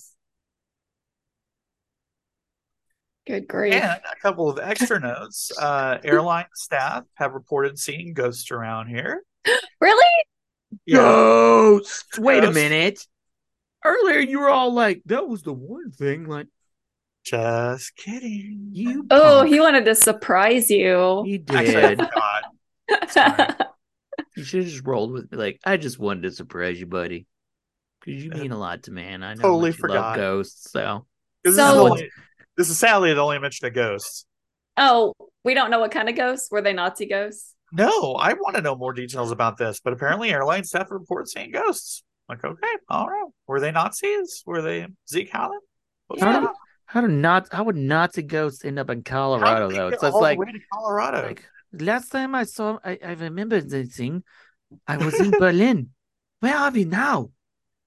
Good grief. and a couple of extra notes uh airline staff have reported seeing ghosts around here Really? ghosts. Wait a minute. Earlier you were all like, that was the one thing. Like just kidding you. Oh, punk. he wanted to surprise you. He did. forgot. You should have just rolled with me. Like, I just wanted to surprise you, buddy. Because you mean a lot to me, and I know Totally you forgot. love ghosts. So this, is So- only, this is sadly it only mentioned a ghost oh, we don't know what kind of ghosts. Were they Nazi ghosts? no i want to know more details about this but apparently airline staff report seeing ghosts like okay all right were they nazis were they Sieg Heiling? What's How going do- on? How do not how would Nazi ghosts end up in Colorado did though? So it's all like the way to Colorado. like last time I saw I, I remember the thing. I was in Berlin. Where are we now?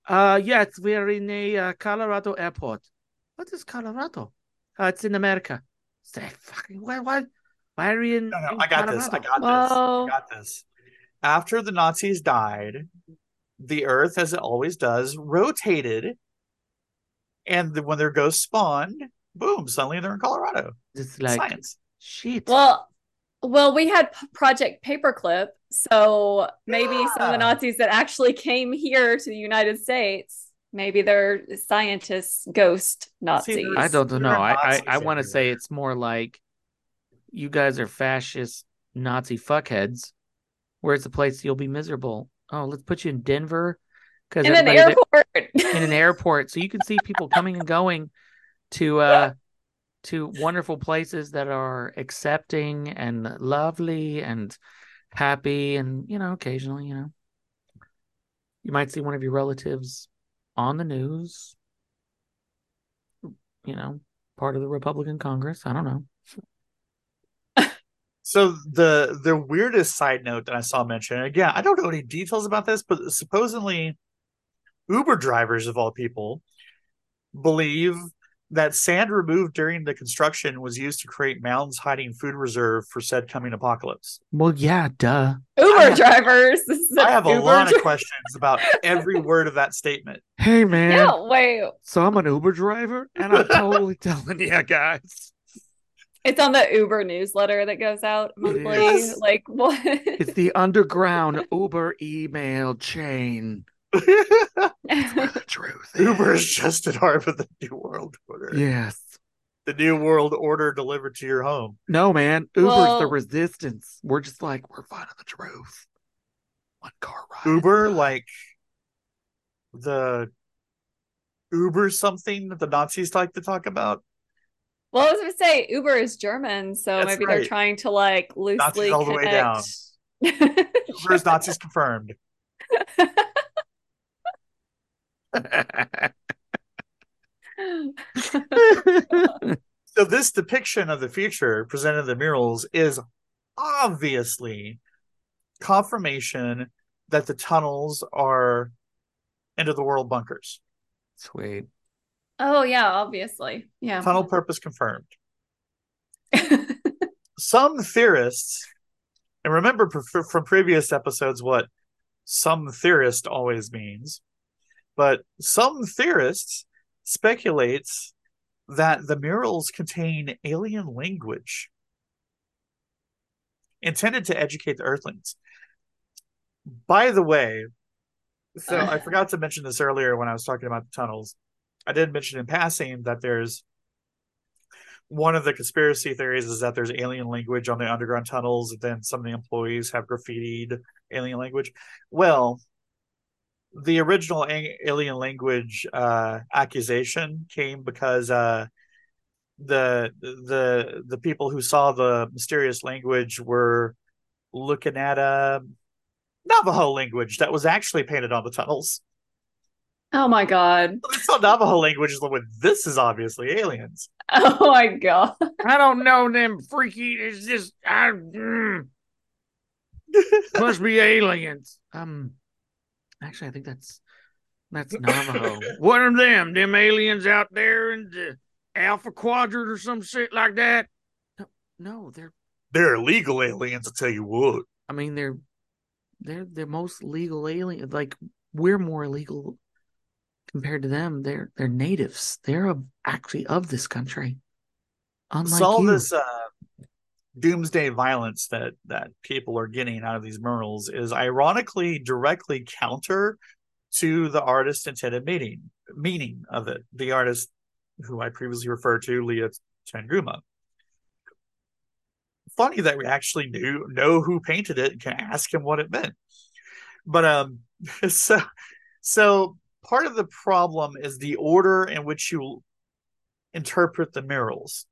Uh yes, we're in a uh, Colorado airport. What is Colorado? Uh, it's in America. Say fucking why why why are we in, no, no, in I got this. I Colorado? got this. I got this. After the Nazis died, the Earth, as it always does, rotated, and the, when their ghosts spawned, boom! Suddenly they're in Colorado. It's like Science. shit. Well, well, we had P- Project Paperclip, so maybe some of the Nazis that actually came here to the United States, maybe they're scientists, ghost Nazis. there's- I don't know. I I, I want to say it's more like you guys are fascist Nazi fuckheads. Where's the place you'll be miserable? Oh, let's put you in Denver because in an airport. in an airport, so you can see people coming and going to uh to wonderful places that are accepting and lovely and happy, and you know, occasionally, you know, you might see one of your relatives on the news. You know, part of the Republican Congress. I don't know. So the the weirdest side note that I saw mentioned again, I don't know any details about this, but supposedly Uber drivers of all people believe that sand removed during the construction was used to create mounds hiding food reserve for said coming apocalypse. Well, yeah, duh. Uber I have- drivers. I have a lot dri- of questions about every word of that statement. Hey, man. Yeah, wait. So I'm an Uber driver, and I'm totally telling you guys. It's on the Uber newsletter that goes out monthly. Like what? It's the underground Uber email chain. The truth. Uber is just an arm of the New World Order. Yes. The New World Order delivered to your home. No, man. Uber's the resistance. We're just like, we're finding the truth. One car ride. Uber, like the Uber something that the Nazis like to talk about. well, I was gonna say Uber is German, so That's maybe right. they're trying to like loosely all the way down. connect. Uber is Nazis confirmed. So this depiction of the future presented in the murals is obviously confirmation that the tunnels are end of the world bunkers. Sweet. oh yeah, obviously. Yeah. Tunnel purpose confirmed. Some theorists, and remember pr- from previous episodes what some theorist always means, but some theorists speculates that the murals contain alien language intended to educate the earthlings. By the way, So I forgot to mention this earlier when I was talking about the tunnels. I did mention in passing that there's one of the conspiracy theories is that there's alien language on the underground tunnels, and then some of the employees have graffitied alien language. Well, the original alien language uh, accusation came because uh, the the the people who saw the mysterious language were looking at a Navajo language that was actually painted on the tunnels. Oh my god. They saw Navajo language is like, this is obviously aliens. Oh my god. I don't know them freaky. It's just I mm, must be aliens. Um, actually, I think that's that's Navajo. what are them? Them aliens out there in the Alpha Quadrant or some shit like that? No, no, they're. They're illegal aliens, I'll tell you what. I mean, they're they're the most legal alien. Like we're more illegal compared to them. They're they're natives. They're of, actually of this country. Unlike so all you. this uh, doomsday violence that that people are getting out of these murals is ironically directly counter to the artist intended meaning meaning of it. The artist who I previously referred to, Leo Tanguma. Funny that we actually knew know who painted it and can ask him what it meant. But um so so part of the problem is the order in which you interpret the murals.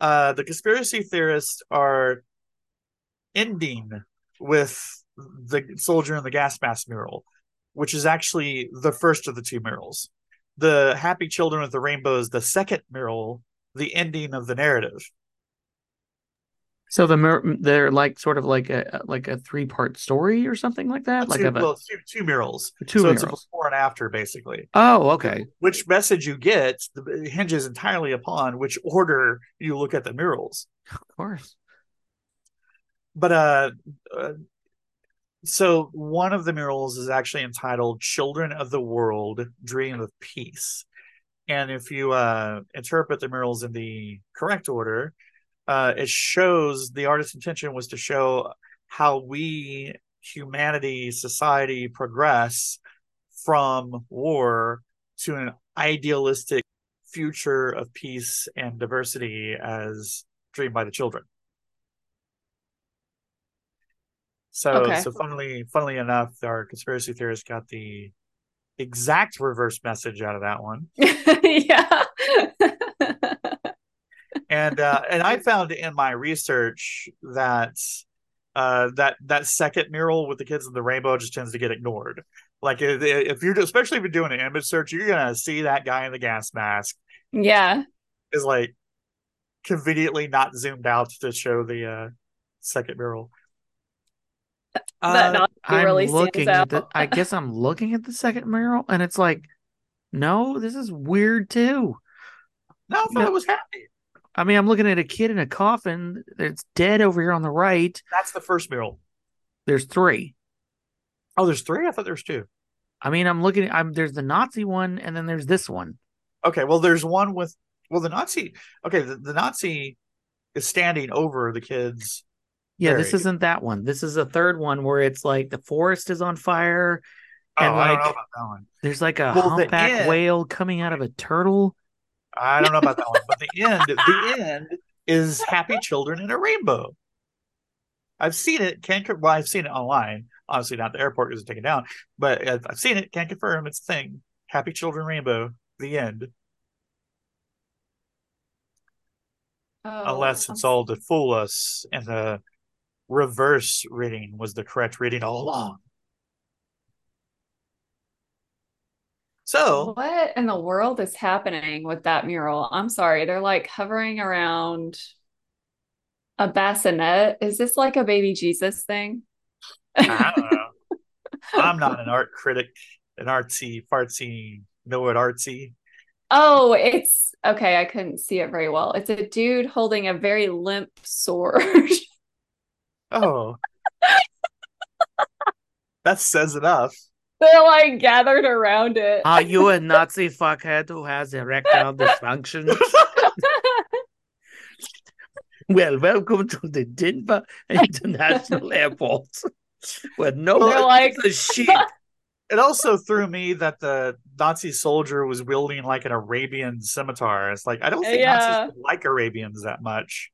Uh, the conspiracy theorists are ending with the soldier in the gas mask mural, which is actually the first of the two murals. The happy children with the rainbow is the second mural, the ending of the narrative. So the they're like sort of like a like a three part story or something like that. Like two, a, well, two, two murals. two so it's a before and after, basically. Oh, okay. Which message you get hinges entirely upon which order you look at the murals. Of course. but uh, uh so one of the murals is actually entitled children of the world dream of peace and if you uh interpret the murals in the correct order uh it shows the artist's intention was to show how we humanity society progress from war to an idealistic future of peace and diversity as dreamed by the children So, Okay. so funnily, funnily enough, our conspiracy theorists got the exact reverse message out of that one, yeah. and uh, and I found in my research that uh, that that second mural with the kids in the rainbow just tends to get ignored. Like if, if you're especially if you're doing an image search, you're gonna see that guy in the gas mask yeah. is like conveniently not zoomed out to show the uh, second mural. That Uh, not I'm really looking stands at the. I guess I'm looking at the second mural, and it's like, no, this is weird too. no, I thought no. it was happy. I mean, I'm looking at a kid in a coffin. It's dead over here on the right. That's the first mural. There's three. Oh, there's three. I thought there was two. I mean, I'm looking. I'm there's the Nazi one, and then there's this one. Okay, well, there's one with well, the Nazi. Okay, the, the Nazi is standing over the kids. Yeah, this isn't that one. This is a third one where it's like the forest is on fire, Oh, and I don't like know about that one. there's like a Well, humpback end- whale coming out of a turtle. I don't know about that one, but the end, the end is happy children in a rainbow. I've seen it. Can't well, I've seen it online. Obviously, not the airport because it's taken down, but I've I've seen it. Can't confirm it's a thing. Happy children rainbow. The end. Oh, Unless it's all to fool us, and the reverse reading was the correct reading all along. So What in the world is happening with that mural? I'm sorry. They're like hovering around a bassinet. Is this like a baby Jesus thing? I don't know. I'm not an art critic, an artsy, fartsy, know it artsy. Oh, it's okay. I couldn't see it very well. It's a dude holding a very limp sword. Oh. that says enough. They're like gathered around it. Are you a Nazi fuckhead who has erectile dysfunction? well, welcome to the Denver International Airport, where no They're one like- gives a shit it also threw me that the Nazi soldier was wielding like an Arabian scimitar. It's like I don't think Yeah. Nazis like Arabians that much.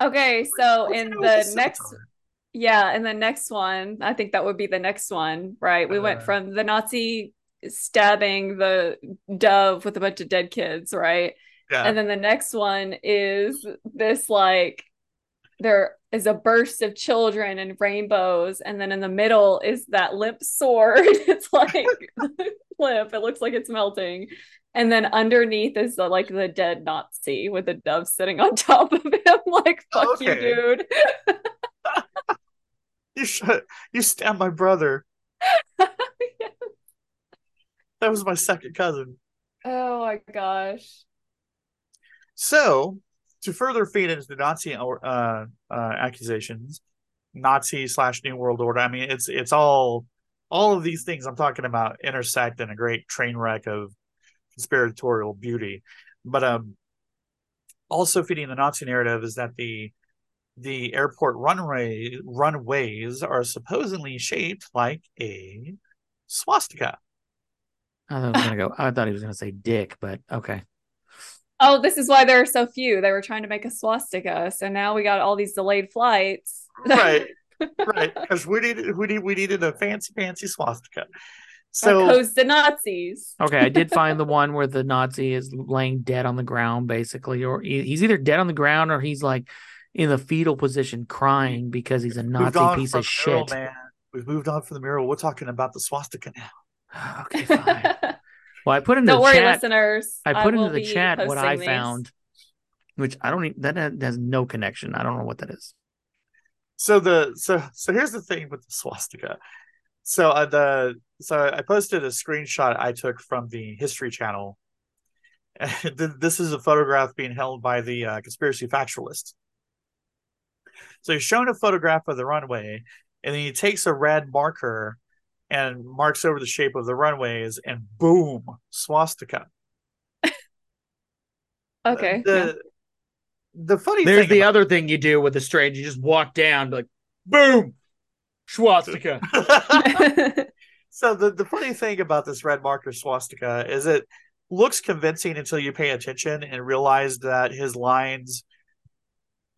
Okay, so in the next scimitar? Yeah, and the next one, I think that would be the next one, right? We went Uh. from the Nazi stabbing the dove with a bunch of dead kids, right? yeah, And then the next one is this like there is a burst of children and rainbows, and then in the middle is that limp sword. It's like limp, it looks like it's melting. And then underneath is the like the dead Nazi with the dove sitting on top of him, like fuck you, dude. You should you stabbed my brother. That was my second cousin. Oh my gosh. So, to further feed into the Nazi uh, uh, accusations, Nazi slash New World Order. I mean, it's it's all all of these things I'm talking about intersect in a great train wreck of conspiratorial beauty. But um, also feeding the Nazi narrative is that the the airport runway runways are supposedly shaped like a swastika. I thought, I was gonna go. I thought he was gonna say dick, but okay. Oh, this is why there are so few. They were trying to make a swastika. So now we got all these delayed flights. Right. right because we needed we need we needed a fancy fancy swastika So, so coast the Nazis. Okay, I did find the one where the Nazi is laying dead on the ground, basically, or he- he's either dead on the ground or he's like in the fetal position crying because he's a moved Nazi on piece from of the mural, shit. man we've moved on from the mural we're talking about the swastika now okay, fine. Well, I put into Don't the worry, chat. listeners. I put will into the chat what I these. found, which I don't. Even, that has no connection. I don't know what that is. so the so so here's the thing with the swastika so uh, the so i posted a screenshot i took from the history channel this is a photograph being held by the uh, conspiracy factualist so he's shown a photograph of the runway and then he takes a red marker and marks over the shape of the runways and boom swastika Okay. the the funny thing There's thing the about- other thing you do with the strange. You just walk down, like, boom, swastika. So the, the funny thing about this red marker swastika is it looks convincing until you pay attention and realize that his lines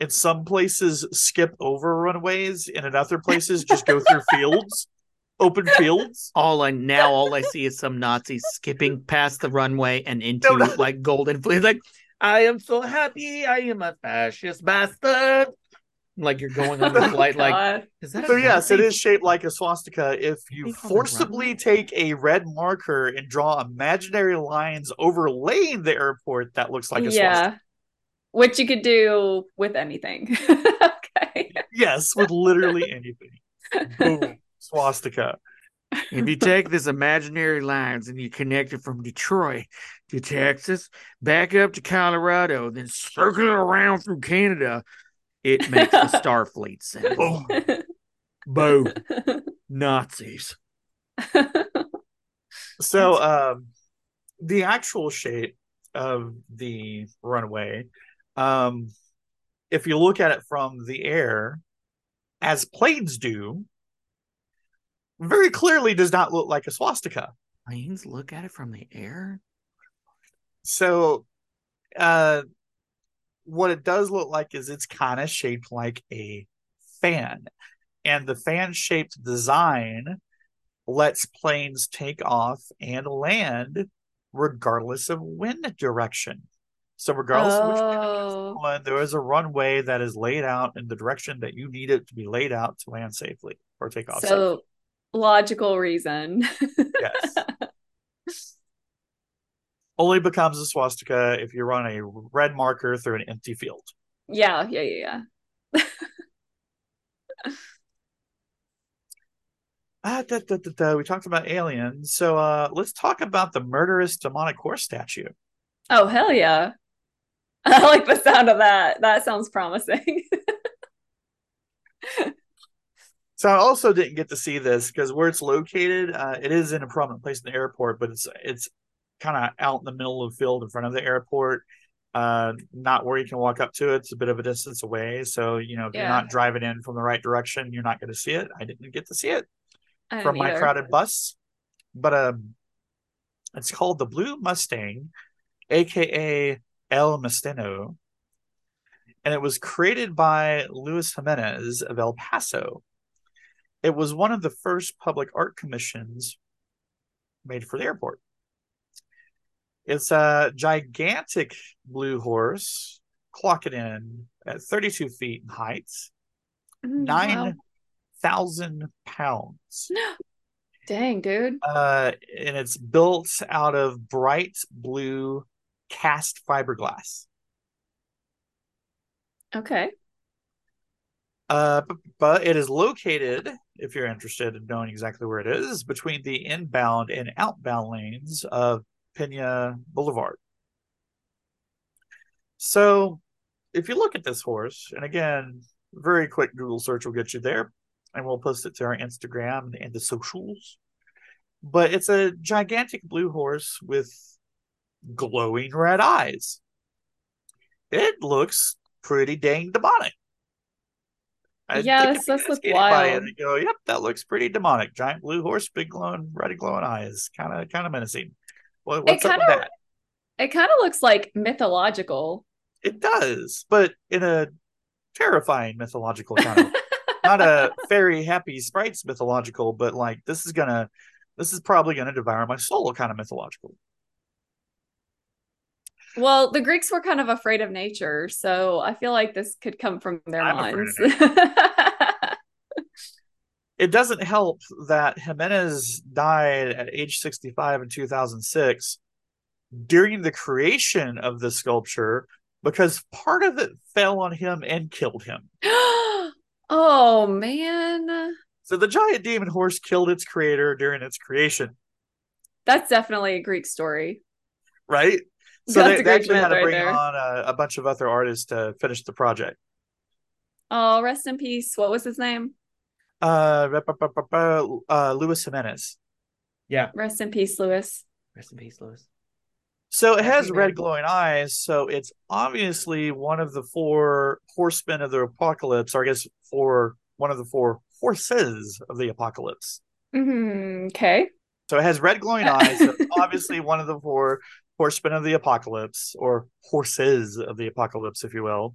in some places skip over runways and in other places just go through fields, open fields. all I now all I see is some Nazis skipping past the runway and into No, no. like golden fleece. Like, I am so happy. I am a fascist bastard. Like you're going on the oh flight. Like, is that? a So yes, it is shaped like a swastika. If you They call it forcibly take a red marker and draw imaginary lines overlaying the airport, that looks like a yeah. swastika. Which you could do with anything. okay. Yes, with literally anything. Boom. Swastika. If you take this imaginary lines and you connect it from Detroit to Texas, back up to Colorado, then circle it around through Canada, it makes the Starfleet symbol. Boom. Boom. Nazis. So um the actual shape of the runway, um, if you look at it from the air, as planes do, very clearly does not look like a swastika. Planes look at it from the air. So uh what it does look like is it's kind of shaped like a fan. And the fan shaped design lets planes take off and land regardless of wind direction. So regardless of which oh. one, there is a runway that is laid out in the direction that you need it to be laid out to land safely or take off safely. So logical reason. Yes. Only becomes a swastika if you run a red marker through an empty field. yeah, yeah, yeah, yeah. Ah, da, da, da, da. We talked about aliens, so uh, let's talk about the murderous demonic horse statue. Oh hell yeah. I like the sound of that. That sounds promising. So I also didn't get to see this because where it's located, uh, it is in a prominent place in the airport, but it's it's kind of out in the middle of the field in front of the airport. Uh, not where you can walk up to it. It's a bit of a distance away. So you know, if you're not driving in from the right direction, you're not going to see it. I didn't get to see it from my either. crowded bus. but um, it's called the Blue Mustang, aka El Mesteno. and it was created by Luis Jimenez of El Paso. It was one of the first public art commissions made for the airport. It's a gigantic blue horse, clocking in at 32 feet in height, Mm, wow. 9,000 pounds. Dang, dude. Uh, and it's built out of bright blue cast fiberglass. Okay. Uh, but, it is located, if you're interested in knowing exactly where it is, between the inbound and outbound lanes of Pena Boulevard. So, if you look at this horse, and again, very quick Google search will get you there, and we'll post it to our Instagram and the socials. But it's a gigantic blue horse with glowing red eyes. It looks pretty dang demonic. I think Yes, if you that's ask look wild. and go, "Yep, that looks pretty demonic." Giant blue horse, big glowing, red glowing eyes, kind of, kind of menacing. What, what's up with kinda- that? It kind of looks like mythological. It does, but in a terrifying mythological kind of, not a fairy happy sprites mythological, but like this is gonna, this is probably gonna devour my soul kind of mythological. Well, the Greeks were kind of afraid of nature, so I feel like this could come from their I'm minds. It doesn't help that Jimenez died at age 65 in 2006 during the creation of the sculpture because part of it fell on him and killed him. oh man. So the giant demon horse killed its creator during its creation, That's definitely a Greek story. right? So That's they, they actually myth had to bring there. on a, a bunch of other artists to finish the project. Oh, rest in peace. What was his name? Uh, uh, Luis Jimenez. Yeah. Rest in peace, Lewis. Rest in peace, Lewis. So it has red glowing eyes, so it's obviously one of the four horsemen of the apocalypse, or I guess four one of the four horses of the apocalypse. Mhm, Okay. So it has red glowing eyes, so it's obviously one of the four horsemen of the apocalypse, or horses of the apocalypse, if you will.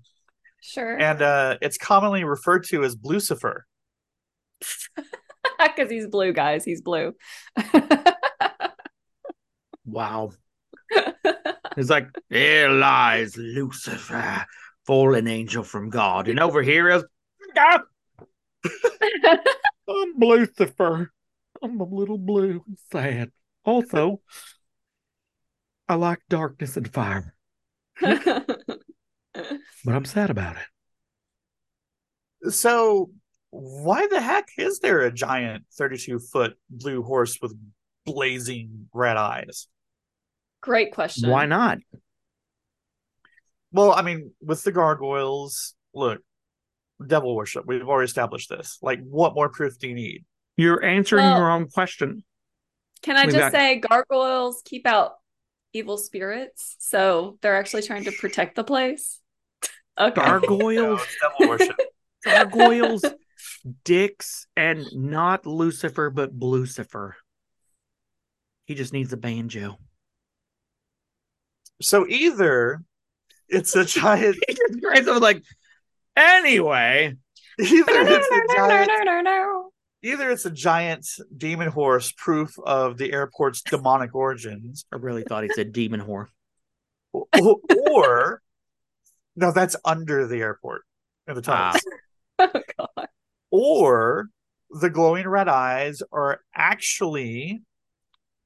Sure. And uh, it's commonly referred to as Lucifer. Because he's blue, guys. He's blue. Wow. It's like, there lies Lucifer, fallen angel from God. And over here is, ah, I'm Lucifer. I'm a little blue and sad. Also, I like darkness and fire, but I'm sad about it. So why the heck is there a giant 32 foot blue horse with blazing red eyes? Great question. Why not? Well, I mean, with the gargoyles, look, devil worship. We've already established this. Like, what more proof do you need? You're answering Well- your own question. Can I We've just got- say gargoyles keep out evil spirits? So they're actually trying to protect the place? Okay. No, Gargoyles, devil worship. gargoyles, dicks, and not Lucifer, but Blucifer. He just needs a banjo. so either it's a giant, Jesus Christ, I was like, anyway, either it's a giant, No. Either it's a giant demon horse, proof of the airport's demonic origins, I really thought he said demon whore. or, or no, that's under the airport in the tunnels. Ah. Oh, God. or the glowing red eyes are actually,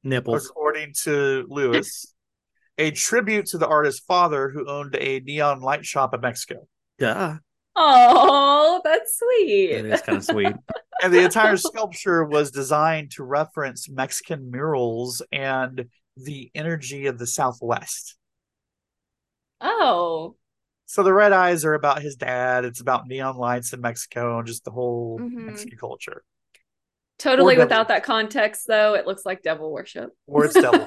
Nipples. according to Lewis, a tribute to the artist's father who owned a neon light shop in Mexico. Duh. Oh, that's sweet. It is kind of sweet. And the entire sculpture was designed to reference Mexican murals and the energy of the Southwest. Oh, So the red eyes are about his dad. It's about neon lights in Mexico and just the whole Mhm. Mexican culture. totally Or devil. without that context, though, it looks like devil worship. Or it's devil.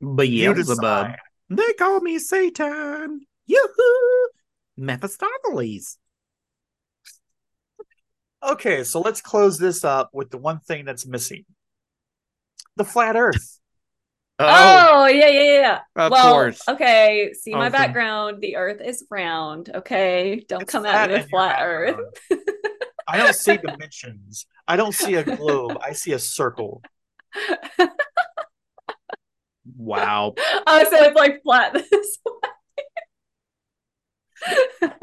You Beelzebub. decide. They call me Satan. Yoo-hoo. Mephistopheles. Okay, so let's close this up with the one thing that's missing. the flat Earth. Oh, oh yeah, yeah, yeah. of well, course. okay. See my Okay. background. The Earth is round. Okay, don't It's come flat at me with flat Earth. I don't see dimensions. I don't see a globe. I see a circle. Wow. Oh, so it's like flat this way.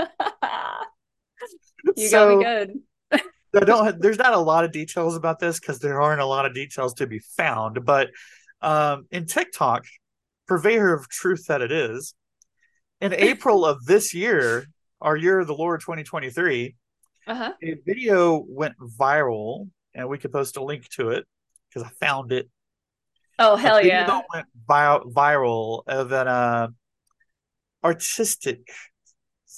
you So- got me good. I don't. There's not a lot of details about this because there aren't a lot of details to be found. But um, in TikTok, purveyor of truth that it is, in April of this year, our year of the Lord 2023, Uh-huh. a video went viral, and we could post a link to it because I found it. Oh hell yeah! went vi- viral of an uh, artistic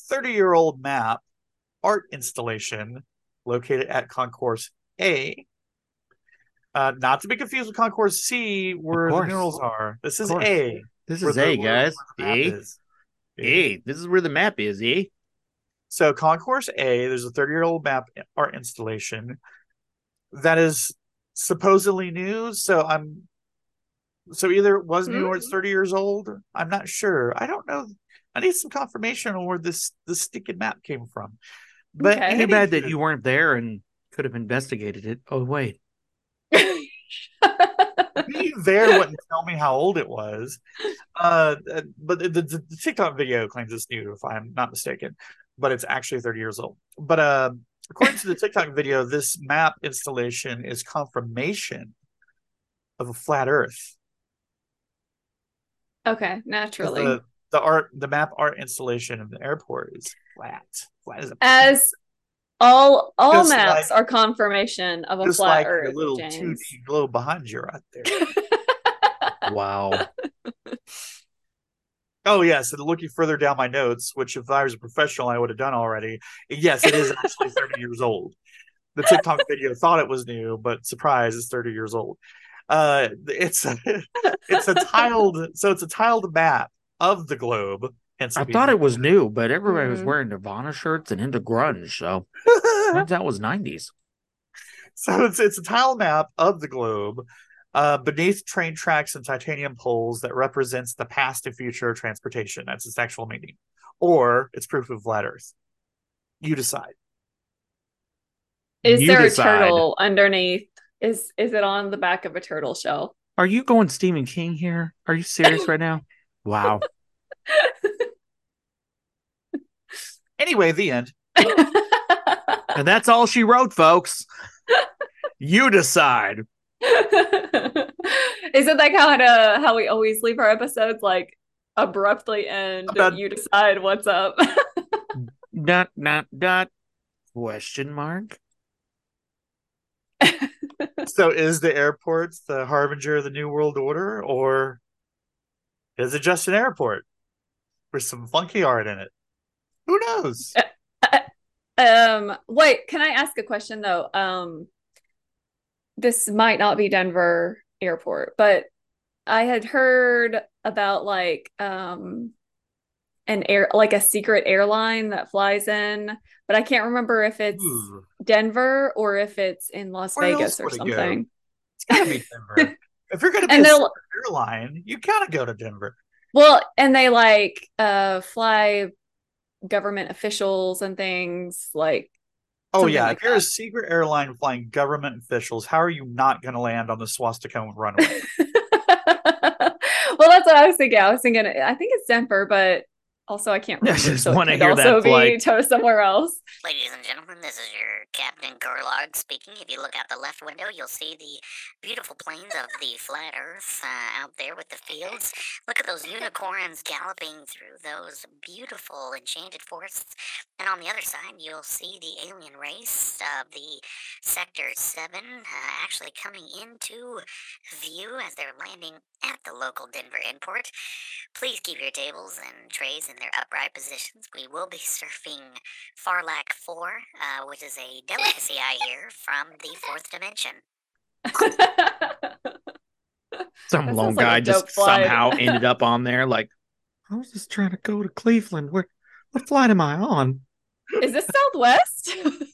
30 year old map art installation located at Concourse A. Uh, not to be confused with Concourse C, where the course. murals are. This is. A. This where is the- A, where- guys. where the map A. is. A. This is where the map is, E. So Concourse A, there's a 30 year old map art installation that is supposedly new. So I'm so either it was new or it's 30 years old. I'm not sure. I don't know. I need some confirmation on where this this sticking map came from. But Okay. Too bad that you weren't there and could have investigated it. Oh wait. being there wouldn't tell me how old it was. Uh, but the, the, the TikTok video claims it's new, if I'm not mistaken, but it's actually 30 years old. But uh, according to the TikTok video, this map installation is confirmation of a flat Earth. Okay, naturally. The, the art, the map art installation of the airport is flat. Flat as a As all all Just maps like- are confirmation of a just flat like Earth. the little James. 2D globe behind you right there. Wow. Oh yes, and looking further down my notes, which if I was a professional, I would have done already. Yes, it is actually 30 years old. The TikTok video thought it was new, but surprise, it's 30 years old. Uh, it's a, it's a tiled, so it's a tiled map of the globe. Hence, I thought it was new, but everybody was Mhm. wearing Nirvana shirts and into grunge, so turns out it was nineties. so it's it's a tile map of the globe uh, beneath train tracks and titanium poles that represents the past and future of transportation. That's its actual meaning, or it's proof of flat Earth. You decide. Is You there decide. a turtle underneath? Is is it on the back of a turtle shell? Are you going Stephen King here? Are you serious right now? Wow. Anyway, the end. And that's all she wrote, folks. You decide. Isn't that kind of how we always leave our episodes like abruptly end? About- you decide what's up. Dot dot dot. Question mark. So is the airport the harbinger of the new world order, or is it just an airport with some funky art in it? Who knows? um, wait, can I ask a question though? Um, this might not be Denver Airport, but I had heard about like um an air like a secret airline that flies in, but I can't remember if it's Ooh, Denver or if it's in Las Where Vegas or it go? something. it's gotta be Denver. if you're gonna be And a airline, you gotta go to Denver. Well, and they like uh fly government officials and things like Oh yeah, like if you're a secret airline flying government officials, how are you not gonna land on the swastika runway? well, that's what I was thinking. I was thinking, I think it's Denver, but also I can't I remember. just so wanna could hear that also be flight. to somewhere else. Ladies and gentlemen, this is your Captain Gerlog speaking. If you look out the left window, you'll see the beautiful plains of the flat Earth uh, out there with the fields. Look at those unicorns galloping through those beautiful enchanted forests. And on the other side, you'll see the alien race of the Sector 7 uh, actually coming into view as they're landing at the local Denver airport. Please keep your tables and trays in their upright positions. We will be surfing Farlak 4, uh, which is a delicacy I hear from the fourth dimension. Some That lone sounds like guy just flight. somehow ended up on there. Like, I was just trying to go to Cleveland. Where, what flight am I on? Is this Southwest?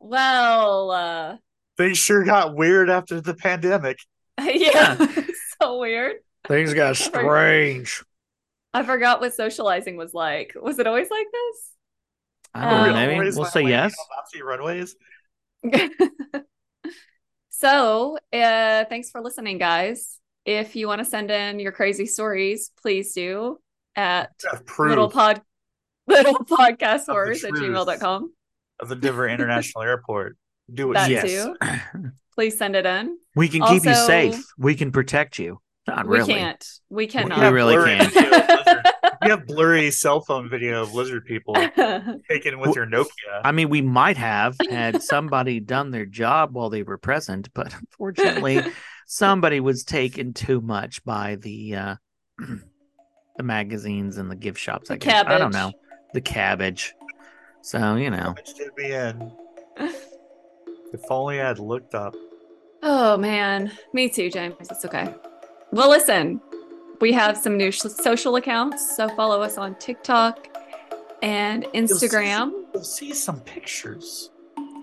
Well, uh, Things sure got weird after the pandemic. yeah, so weird. Things got strange. I forgot what socializing was like. Was it always like this? I don't know. Um, Maybe we'll say yes. runways. so, uh, thanks for listening, guys. If you want to send in your crazy stories, please do at Have little pod little podcast the horrors at truth. gmail.com. of the Denver International Airport. Do what That you yes. too. Please send it in. we can keep you safe. We can protect you. Not We really. We can't. We We cannot. have really can't. video of lizard- We have blurry cell phone video of lizard people taken with your Nokia. I mean, we might have had somebody done their job while they were present, but unfortunately, somebody was taken too much by the uh, the magazines and the gift shops. I The guess I don't know the cabbage. So you know, Which did me in. If only I had looked up. Oh man, me too, James. It's okay. Well, listen, we have some new sh- social accounts, so follow us on TikTok and You'll see- Instagram. You'll see some pictures,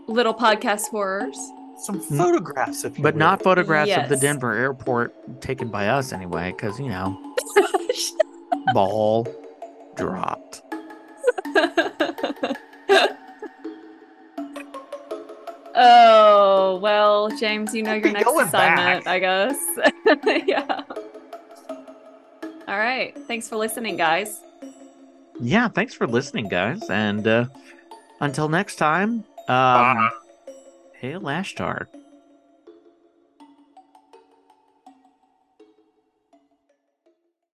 Little podcast horrors. some photographs, if you but will. not photographs of the Denver airport taken by us anyway, because you know, ball dropped. oh well, James, you know your next assignment, back. I guess. yeah. All right. Thanks for listening, guys. Yeah, thanks for listening, guys, and uh, until next time, um, Bye. hail Ashtar.